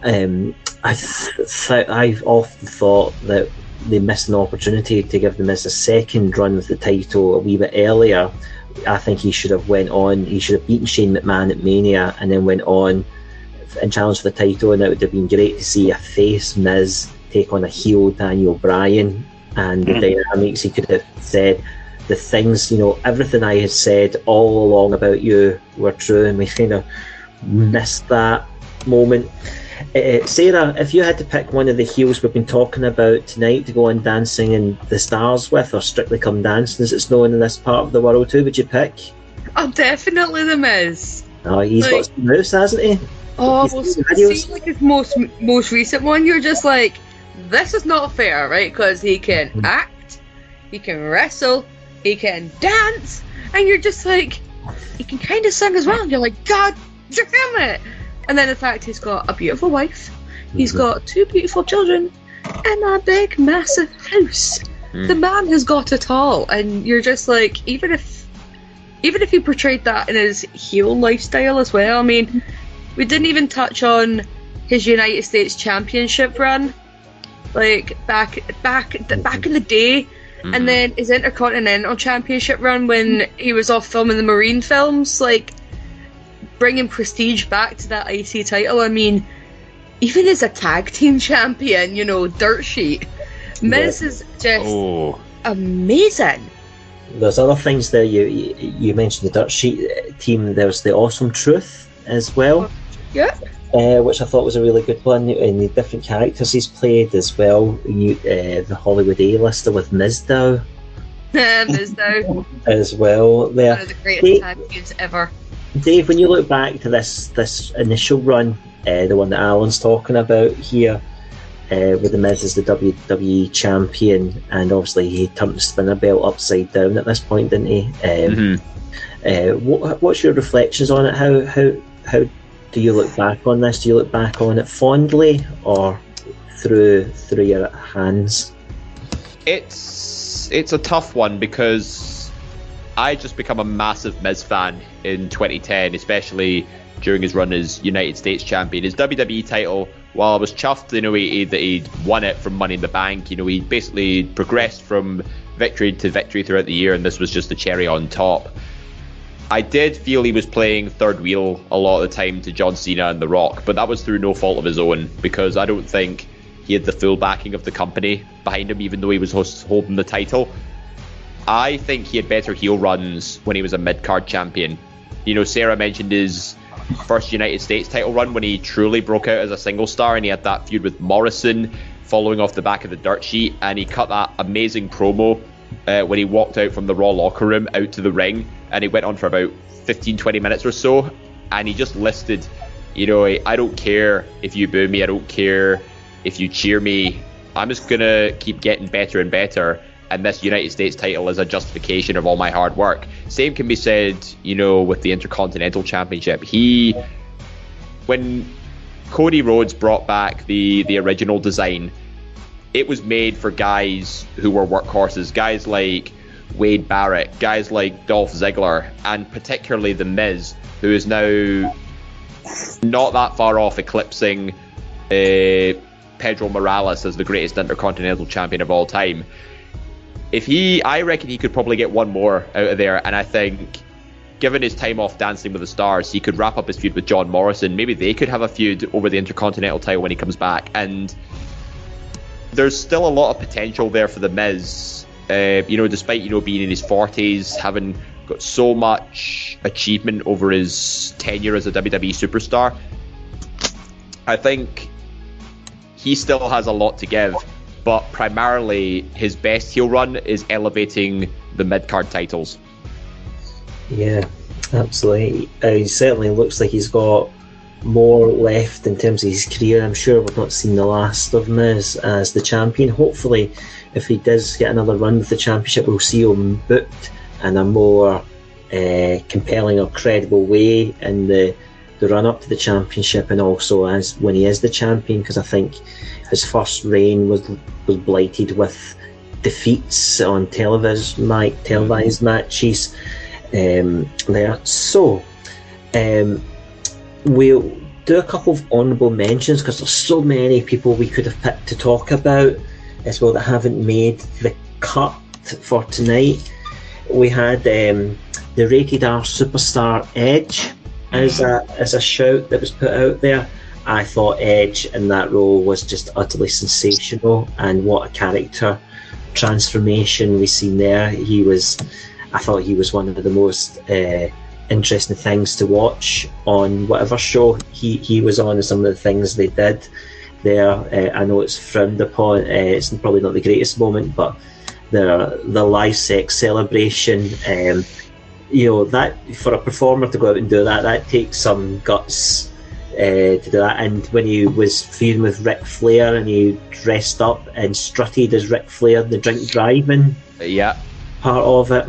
Um, I th- I've often thought that they missed an opportunity to give the Miz a second run with the title a wee bit earlier. I think he should have went on. He should have beaten Shane McMahon at Mania and then went on and challenged for the title. And it would have been great to see a face Miz take on a heel Daniel Bryan and the Mhm. dynamics he could have said. The things, you know, everything I had said all along about you were true, and we kind of missed that moment. Uh, Sarah, if you had to pick one of the heels we've been talking about tonight to go on dancing in the stars with, or strictly come dancing as it's known in this part of the world, who would you pick? Oh, definitely the Miz. Oh, he's got some moves, hasn't he? Oh, He's well, seen see, like his most most recent one, you're just like, this is not fair, right? Because he can Hmm. act, he can wrestle, he can dance, and you're just like, he can kind of sing as well. And you're like, God damn it! And then the fact he's got a beautiful wife, He's got two beautiful children, and a big massive house. Hmm. The man has got it all, and you're just like, even if even if he portrayed that in his heel lifestyle as well. I mean, we didn't even touch on his United States Championship run, like back back back in the day, Mhm. and then his Intercontinental Championship run when he was off filming the Marine films, like bringing prestige back to that IC title. I mean, even as a tag team champion, you know, dirt sheet, Miz is just Oh, amazing. There's other things there. You you, you mentioned the dirt sheet uh, team. There's the awesome truth as well. Yeah. uh, which I thought was a really good one, and the different characters he's played as well. You, uh, the Hollywood A-lister with Mizdow Miz now, as well. There, One of the greatest tag teams ever. Dave, when you look back to this this initial run, uh, the one that Alan's talking about here, uh, with the Miz as the WWE champion, and obviously he turned the spinner belt upside down at this point, didn't he? Um, mhm. uh, what, what's your reflections on it? How how how do you look back on this? Do you look back on it fondly or through through your hands? it's it's a tough one because I just become a massive Miz fan in 2010, especially during his run as United States champion. His WWE title, while I was chuffed, you know, he, that he'd won it from Money in the Bank, you know, he basically progressed from victory to victory throughout the year, and this was just the cherry on top. I did feel he was playing third wheel a lot of the time to John Cena and The Rock, but that was through no fault of his own because I don't think he had the full backing of the company behind him, even though he was holding the title. I think he had better heel runs when he was a mid card champion. you know, Sarah mentioned his first United States title run when he truly broke out as a single star, and he had that feud with Morrison following off the back of the dirt sheet, and he cut that amazing promo uh, when he walked out from the Raw locker room out to the ring, and he went on for about 15, 20 minutes or so, and he just listed, you know, I don't care if you boo me, I don't care if you cheer me, I'm just gonna keep getting better and better. And this United States title is a justification of all my hard work. Same can be said, you know, with the Intercontinental Championship. He, when Cody Rhodes brought back the the original design, it was made for guys who were workhorses, guys like Wade Barrett, guys like Dolph Ziggler, and particularly The Miz, who is now not that far off eclipsing uh, Pedro Morales as the greatest Intercontinental Champion of all time. If he, I reckon he could probably get one more out of there, and I think. Given his time off Dancing with the Stars, he could wrap up his feud with John Morrison. Maybe they could have a feud over the Intercontinental title when he comes back. And there's still a lot of potential there for the Miz. Uh, you know, despite you know being in his 40s, having got so much achievement over his tenure as a WWE superstar, I think he still has a lot to give. But primarily, his best heel run is elevating the mid card titles. Yeah, absolutely. Uh, he certainly looks like he's got more left in terms of his career. I'm sure we've not seen the last of him as, as the champion. Hopefully, if he does get another run with the championship, we'll see him booked in a more uh, compelling or credible way in the the run up to the championship, and also as when he is the champion, because I think his first reign was was blighted with defeats on televised, televised matches um, there. So. Um, we'll do a couple of honourable mentions because there's so many people we could have picked to talk about as well that haven't made the cut for tonight. We had um, the rated R superstar Edge as a as a shout that was put out there. I thought Edge in that role was just utterly sensational, and what a character transformation we've seen there. He was, I thought he was one of the most uh, interesting things to watch on whatever show he, he was on and some of the things they did there. Uh, I know it's frowned upon, uh, it's probably not the greatest moment, but the, the live sex celebration, um, you know, that for a performer to go out and do that, that takes some guts. Uh, to do that, and when he was feuding with Ric Flair and he dressed up and strutted as Ric Flair, the drink driving yeah part of it,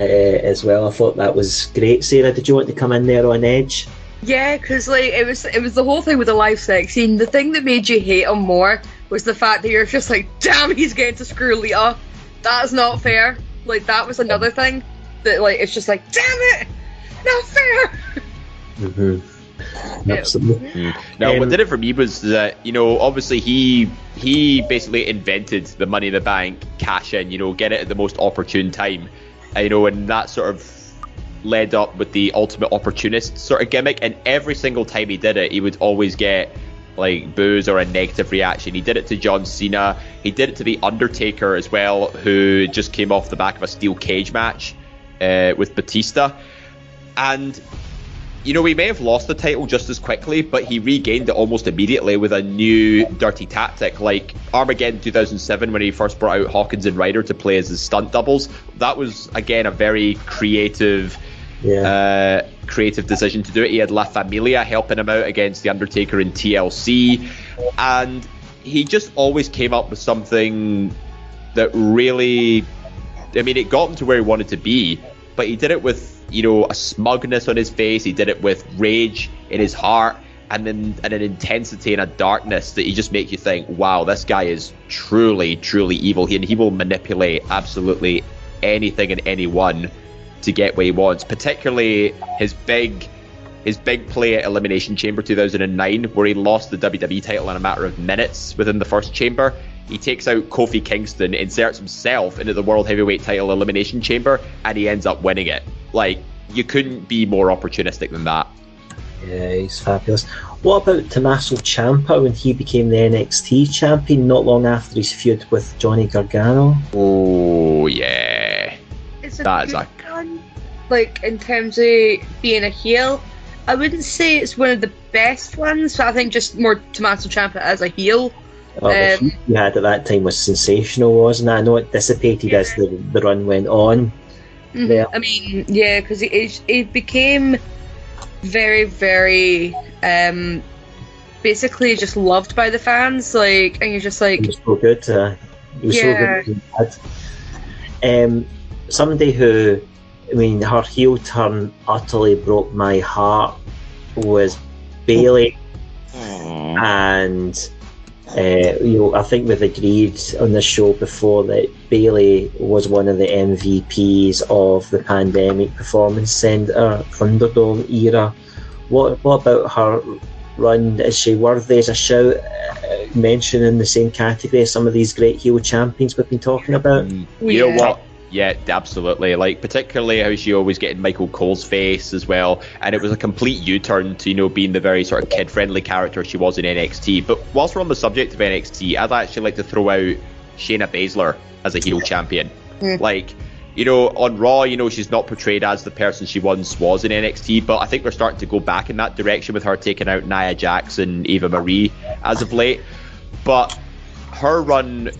uh, as well. I thought that was great. Sarah, did you want to come in there on Edge? Yeah, because like it was, it was the whole thing with the live sex scene. The thing that made you hate him more was the fact that you're just like, damn, he's getting to screw Lita. That's not fair. Like that was another thing that like it's just like, damn it, not fair. Mm-hmm. Absolutely. Mm. Now, Um, what did it for me was that you know, obviously he he basically invented the Money in the Bank cash in. You know, get it at the most opportune time. You know, and that sort of led up with the ultimate opportunist sort of gimmick. And every single time he did it, he would always get like boos or a negative reaction. He did it to John Cena. He did it to the Undertaker as well, who just came off the back of a steel cage match uh, with Batista. And you know, he may have lost the title just as quickly, but he regained it almost immediately with a new dirty tactic, like Armageddon 2007 when he first brought out Hawkins and Ryder to play as his stunt doubles. That was again a very creative, Yeah. uh, creative decision to do it. He had La Familia helping him out against the Undertaker in TLC, and he just always came up with something that really, I mean, it got him to where he wanted to be, but he did it with you know a smugness on his face. He did it with rage in his heart, and then and an intensity and a darkness that he just makes you think, wow, this guy is truly, truly evil. He and he will manipulate absolutely anything and anyone to get what he wants. Particularly his big his big play at Elimination Chamber 2009, where he lost the WWE title in a matter of minutes within the first chamber. He takes out Kofi Kingston, inserts himself into the World Heavyweight title Elimination Chamber, and he ends up winning it. Like, you couldn't be more opportunistic than that. Yeah, he's fabulous. What about Tommaso Ciampa when he became the NXT champion not long after his feud with Johnny Gargano? Oh, yeah. It's a That is a- one. like in terms of being a heel, I wouldn't say it's one of the best ones, but I think just more Tommaso Ciampa as a heel. Well, the Um, you had at that time was sensational, wasn't it? I know it dissipated as the, the run went on. Mhm. Yeah. I mean, yeah, because it, it, it became very, very um, basically just loved by the fans. Like, and you're just like, He was so good. Uh, he was Yeah. so good. Um, somebody who, I mean, her heel turn utterly broke my heart was Bayley, and uh, you know, I think we've agreed on this show before that Bayley was one of the MVPs of the pandemic performance centre Thunderdome era. What what about her run? Is she worthy as a shout? Uh, mention in the same category as some of these great heel champions we've been talking about. You Yeah. know what? Yeah, absolutely. Like particularly how she always get in Michael Cole's face as well, and it was a complete U-turn to you know being the very sort of kid-friendly character she was in NXT. But whilst we're on the subject of NXT, I'd actually like to throw out Shayna Baszler as a heel champion. Mm. Like, you know, on Raw, you know, she's not portrayed as the person she once was in NXT, but I think we're starting to go back in that direction with her taking out Nia Jax and Eva Marie as of late. But her run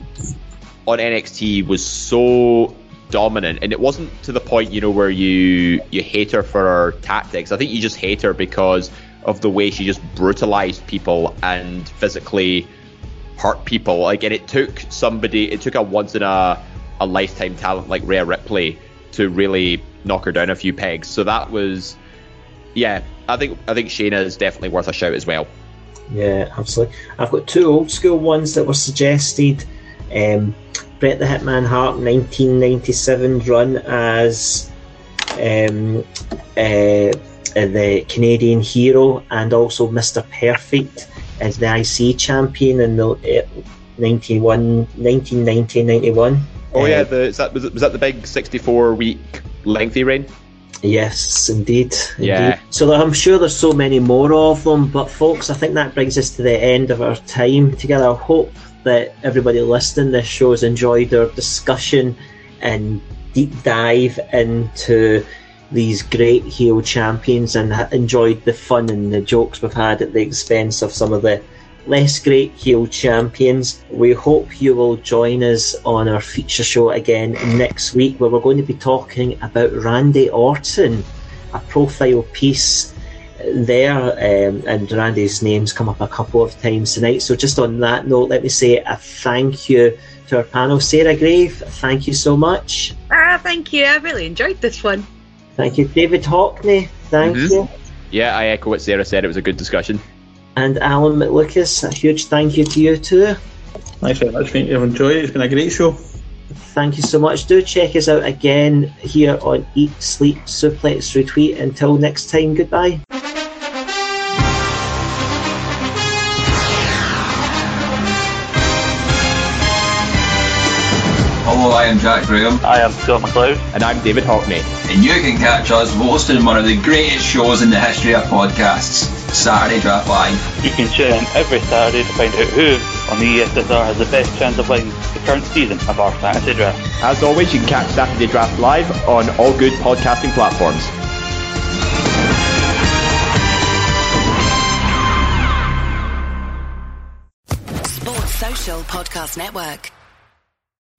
on NXT was so dominant, and it wasn't to the point, you know, where you you hate her for her tactics. I think you just hate her because of the way she just brutalized people and physically hurt people. Like, and it took somebody, it took a once in a a lifetime talent like Rhea Ripley to really knock her down a few pegs. So that was, yeah, I think I think Shayna is definitely worth a shout as well. Yeah, absolutely. I've got two old school ones that were suggested. Um, Bret the Hitman Hart 1997 run as um, uh, the Canadian hero and also Mr. Perfect as the IC champion in the uh, 91, 1990 91. Oh Uh, yeah, the, is that, was, was that the big 64 week lengthy reign? Yes, indeed. Yeah. indeed. So there- I'm sure there's so many more of them, but folks, I think that brings us to the end of our time together. I hope that everybody listening to this show has enjoyed our discussion and deep dive into these great heel champions and enjoyed the fun and the jokes we've had at the expense of some of the less great heel champions. We hope you will join us on our feature show again next week where we're going to be talking about Randy Orton, a profile piece there, um, and Randy's name's come up a couple of times tonight. So, just on that note, let me say a thank you to our panel. Sarah Grave, thank you so much. ah, thank you. I really enjoyed this one. Thank you, David Hockney, thank Mhm. you. Yeah, I echo what Sarah said. It was a good discussion. And Alan McLucas, a huge thank you to you too. Thanks very much, mate. You've enjoyed it. It's been a great show. Thank you so much. Do check us out again here on Eat, Sleep, Suplex, Retweet. Until next time, goodbye. I am Jack Graham, I am Scott McLeod. And I'm David Hockney. and you can catch us hosting one of the greatest shows in the history of podcasts, Saturday Draft Live. You can tune in every Saturday to find out who on the ESSR has the best chance of winning the current season of our fantasy draft. As always, you can catch Saturday Draft live on all good podcasting platforms. Sports Social Podcast Network.